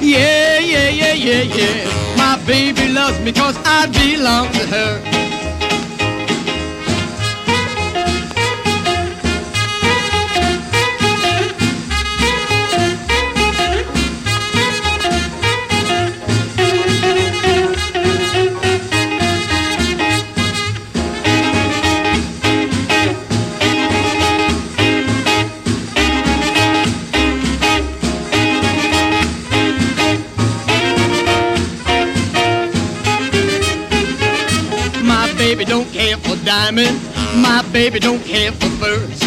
Yeah, yeah, yeah, yeah, yeah. My baby loves me cause I belong to her. Diamonds. My baby don't care for furs.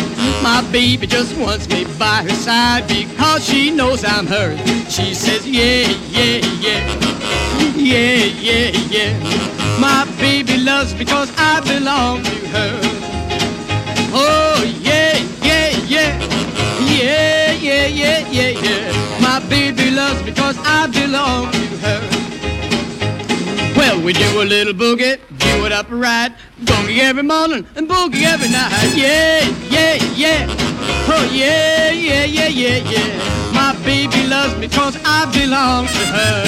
My baby just wants me by her side because she knows I'm hers. She says, yeah, yeah, yeah. Yeah, yeah, yeah. My baby loves because I belong to her. Oh, yeah, yeah, yeah. Yeah, yeah, yeah, yeah, yeah. My baby loves because I belong to her. We do a little boogie, do it up right. Boogie every morning and boogie every night. Yeah, yeah, yeah. Oh, yeah, yeah, yeah, yeah, yeah. My baby loves me cause I belong to her.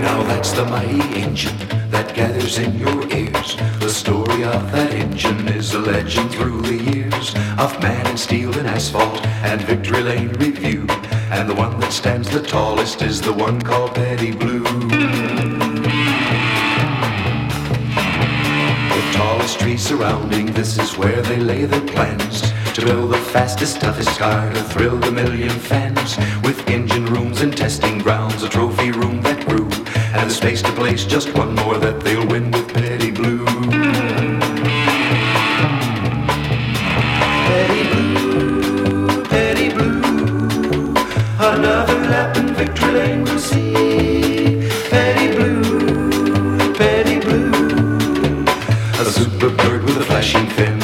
Now that's the mighty engine that gathers in your ears. The story of that engine is a legend through the years of man and steel and asphalt and victory lane review. And the one that stands the tallest is the one called Petty Blue. The tallest tree surrounding this is where they lay their plans build the fastest, toughest car to thrill the million fans with engine rooms and testing grounds, a trophy room that grew, and the space to place just one more that they'll win with Petty Blue. Petty Blue, Petty Blue, another lap in victory lane we'll see. Petty Blue, Petty Blue, a super bird with a flashing fin,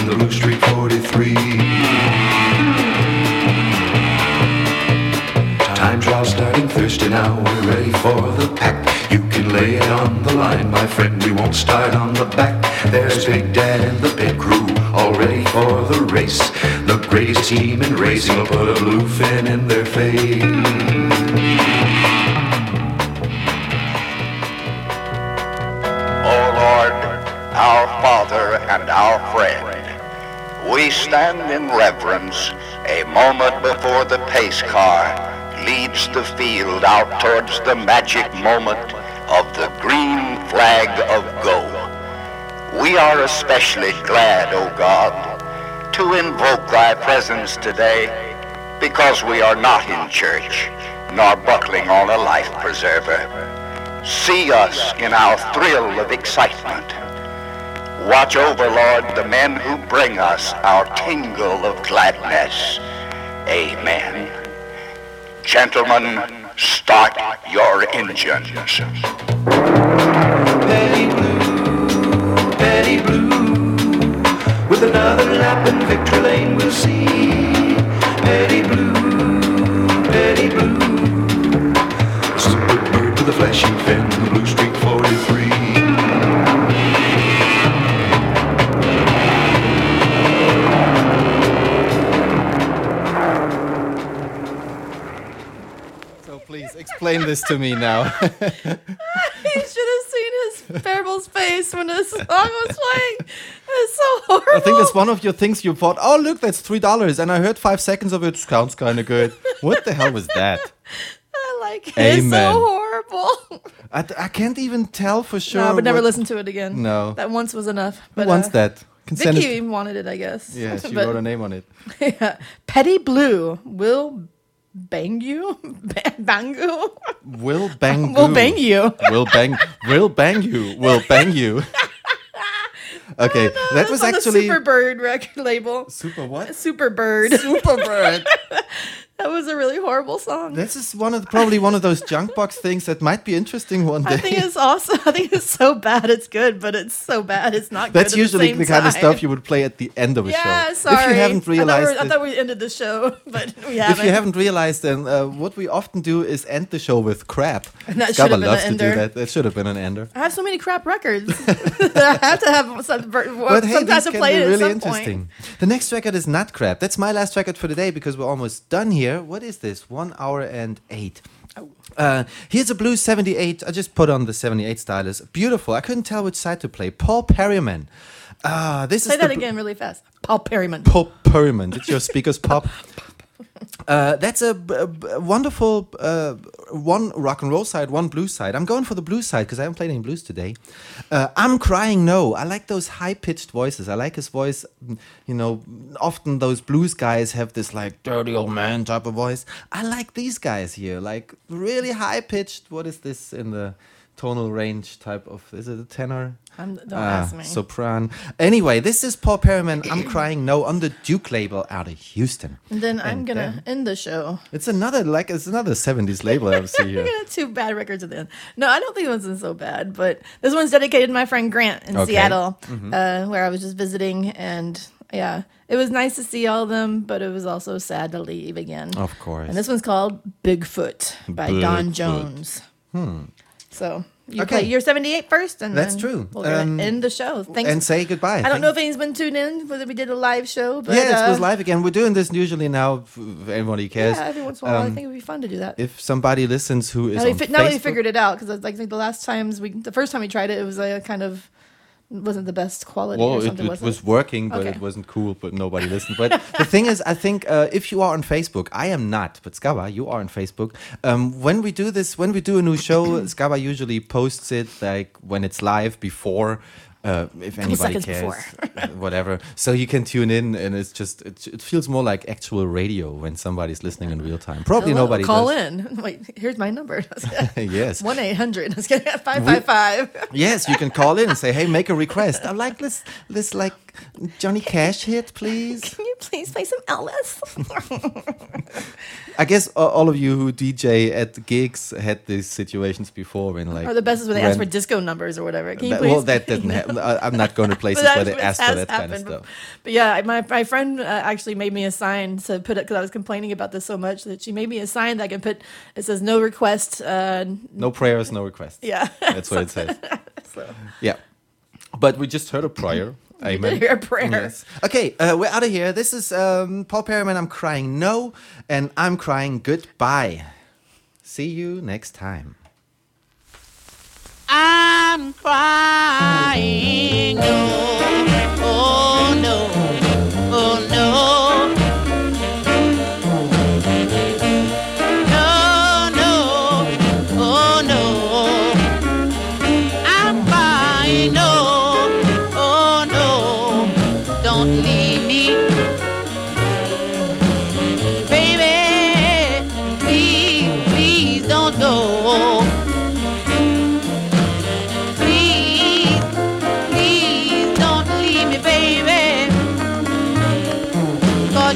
won't start on the back. There's Big Dad and the pit crew, all ready for the race. The greatest team in racing will put a blue fin in their face. O Lord, our Father and our friend, we stand in reverence a moment before the pace car leads the field out towards the magic moment of the green flag of. We are especially glad, O God, to invoke thy presence today because we are not in church nor buckling on a life preserver. See us in our thrill of excitement. Watch over, Lord, the men who bring us our tingle of gladness. Amen. Gentlemen, start your engines. Explain this to me now. you should have seen his Faribal's face when this song was playing. Horrible. I think that's one of your things you thought, oh, look, that's $3. And I heard five seconds of it. Sounds kind of good. What the hell was that? I like it. It's so horrible. I, I can't even tell for sure. no, but never what- listen to it again. No. That once was enough. Who But, wants uh, that? Can send Vicky even wanted it, I guess. Yeah, she But- wrote a name on it. yeah. Petty Blue will bang you. Bang you. Will bang Will bang you. Will bang. Will bang you. Will bang you. Okay, that was actually Superbird record label. Super what? Superbird. Superbird. that was a really horrible song. This is one of probably one of those junk box things that might be interesting one day. I think it's awesome. I think it's so bad it's good, but it's so bad it's not good. That's at usually the, the, kind of stuff you would play at the end of a Yeah, show. sorry. If you haven't I thought, we, I thought we ended the show, but we haven't. if you haven't realized, then uh, what we often do is end the show with crap. And that should have been loves to do that. That should have been an ender. I have so many crap records. I have to have some, But some hey, time these to can play be it really at some interesting. point. The next record is not crap. That's my last record for the day because we're almost done here. What is this? One hour and eight. Uh, here's a blue 78. I just put on the 78 stylus. Beautiful. I couldn't tell which side to play. Paul Perryman. Ah, this Say is that the again really fast. Paul Perryman. Paul Perryman. Did your speakers pop? Uh, that's a wonderful uh, one rock and roll side, one blues side. I'm going for the blues side because I haven't played any blues today. Uh, I'm crying no. I like those high pitched voices. I like his voice. mm, You know, often those blues guys have this like dirty old man type of voice. I like these guys here, like really high pitched. What is this in the tonal range type of? Is it a tenor? I'm, don't Ah, ask me. Sopran. Anyway, this is Paul Perryman. I'm crying no on the Duke label out of Houston. and then I'm And gonna then- end the show. It's another like it's another 70s label I see We're here. gonna have two bad records at the end. No, I don't think this one's so bad, but this one's dedicated to my friend Grant in Okay. Seattle, Mhm. uh, where I was just visiting, and yeah, it was nice to see all of them, but it was also sad to leave again. Of course. And this one's called Bigfoot by Don Bigfoot. Jones. Hmm. So you Okay. play your 78 first, and That's true. We'll Um, end the show. Thanks. and say goodbye. I don't Thank- know if anyone's been tuned in, whether we did a live show, but yeah, it was uh, live again. We're doing this usually now. If anybody cares. Yeah, every once in a while, I Um, think it would be fun to do that. If somebody listens who is now, we, fi- now we figured it out because like, I think the last times we, the first time we tried it, it was a kind of wasn't the best quality Well, or it, something. it was was working, but Okay. it wasn't cool. But nobody listened. But the thing is, I think uh, if you are on Facebook, I am not, but Skaba, you are on Facebook. Um, when we do this, when we do a new show, Skaba usually posts it like when it's live before. Uh, if anybody cares, whatever. So you can tune in, and it's just it, it feels more like actual radio when somebody's listening in real time. Probably Hello, nobody call does. in. Wait, here's my number. yes. One eight hundred. Five five five. Yes, you can call in and say, "Hey, make a request. I like this, this like Johnny Cash hit, please." Can you please play some Elvis? I guess all of you who DJ at gigs had these situations before when like. or the best is when they ask for disco numbers or whatever. Can you That- please? well, that didn't happen. I'm not going to places where they ask for that kind of stuff. But yeah, my, my friend uh, actually made me a sign to put it because I was complaining about this so much that she made me a sign that I can put. It says no request. Uh, No prayers, no requests. Yeah. that's what it says. so. Yeah, but we just heard a prayer. We Amen. did hear a prayer. Yes. Okay, uh, we're out of here. This is um, Paul Perryman. I'm crying no, and I'm crying goodbye. See you next time. I'm crying. No, oh no, oh no.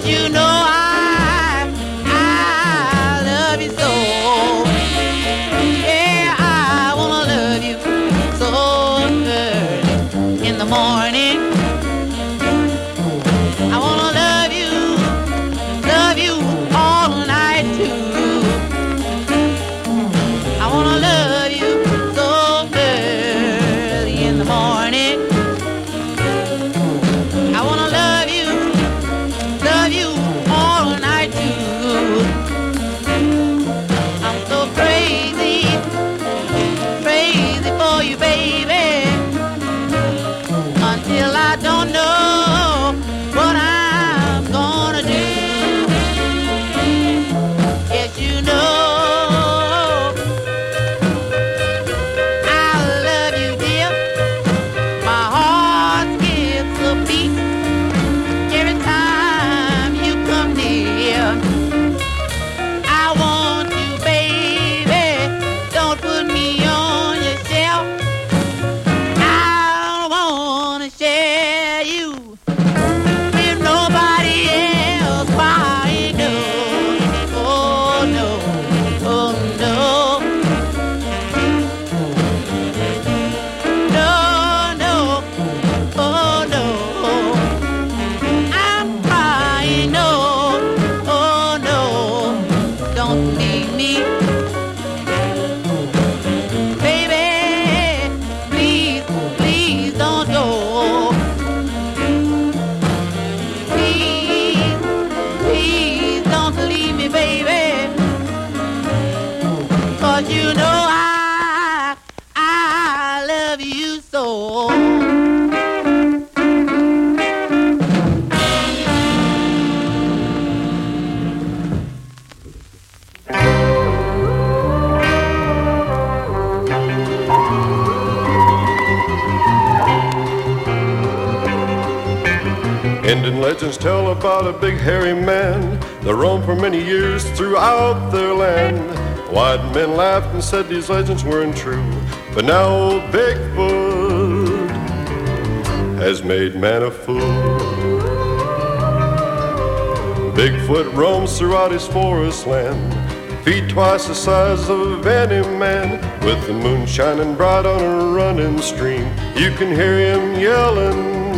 you know men laughed and said these legends weren't true, but now old Bigfoot has made man a fool. Bigfoot roams throughout his forest land, feet twice the size of any man. With the moon shining bright on a running stream, you can hear him yelling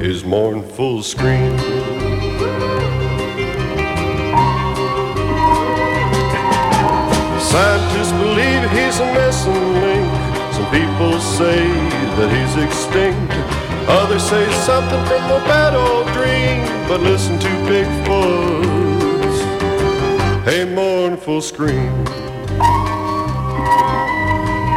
his mournful scream. Scientists believe he's a missing link. Some people say that he's extinct. Others say something from a bad old dream. But listen to Bigfoot's a mournful scream.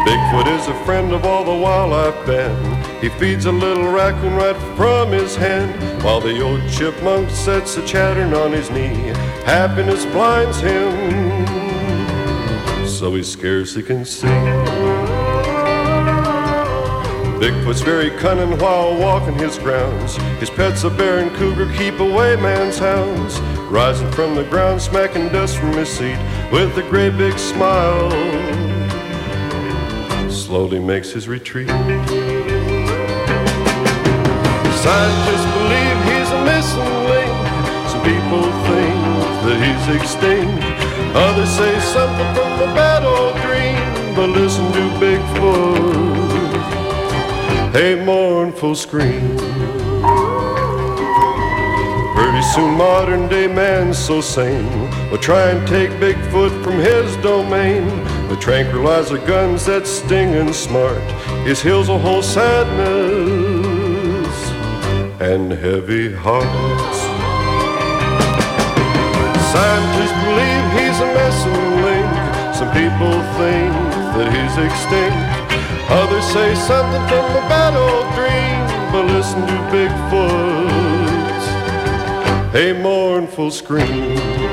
Bigfoot is a friend of all the wildlife band. He feeds a little raccoon right from his hand, while the old chipmunk sets a chattering on his knee. Happiness blinds him, so he scarcely can see. Bigfoot's very cunning while walking his grounds. His pets, a bear and cougar, keep away man's hounds. Rising from the ground, smacking dust from his seat with a great big smile. Slowly makes his retreat. Scientists believe he's a missing link. Some people think that he's extinct. Others say something from a bad old dream. But listen to Bigfoot, a mournful scream. Pretty soon, modern day man's so sane will try and take Bigfoot from his domain. The tranquilizer guns that sting and smart, his heels a whole sadness and heavy hearts. Scientists believe link. Some people think that he's extinct. Others say something from a bad old dream. But listen to Bigfoot's a mournful scream.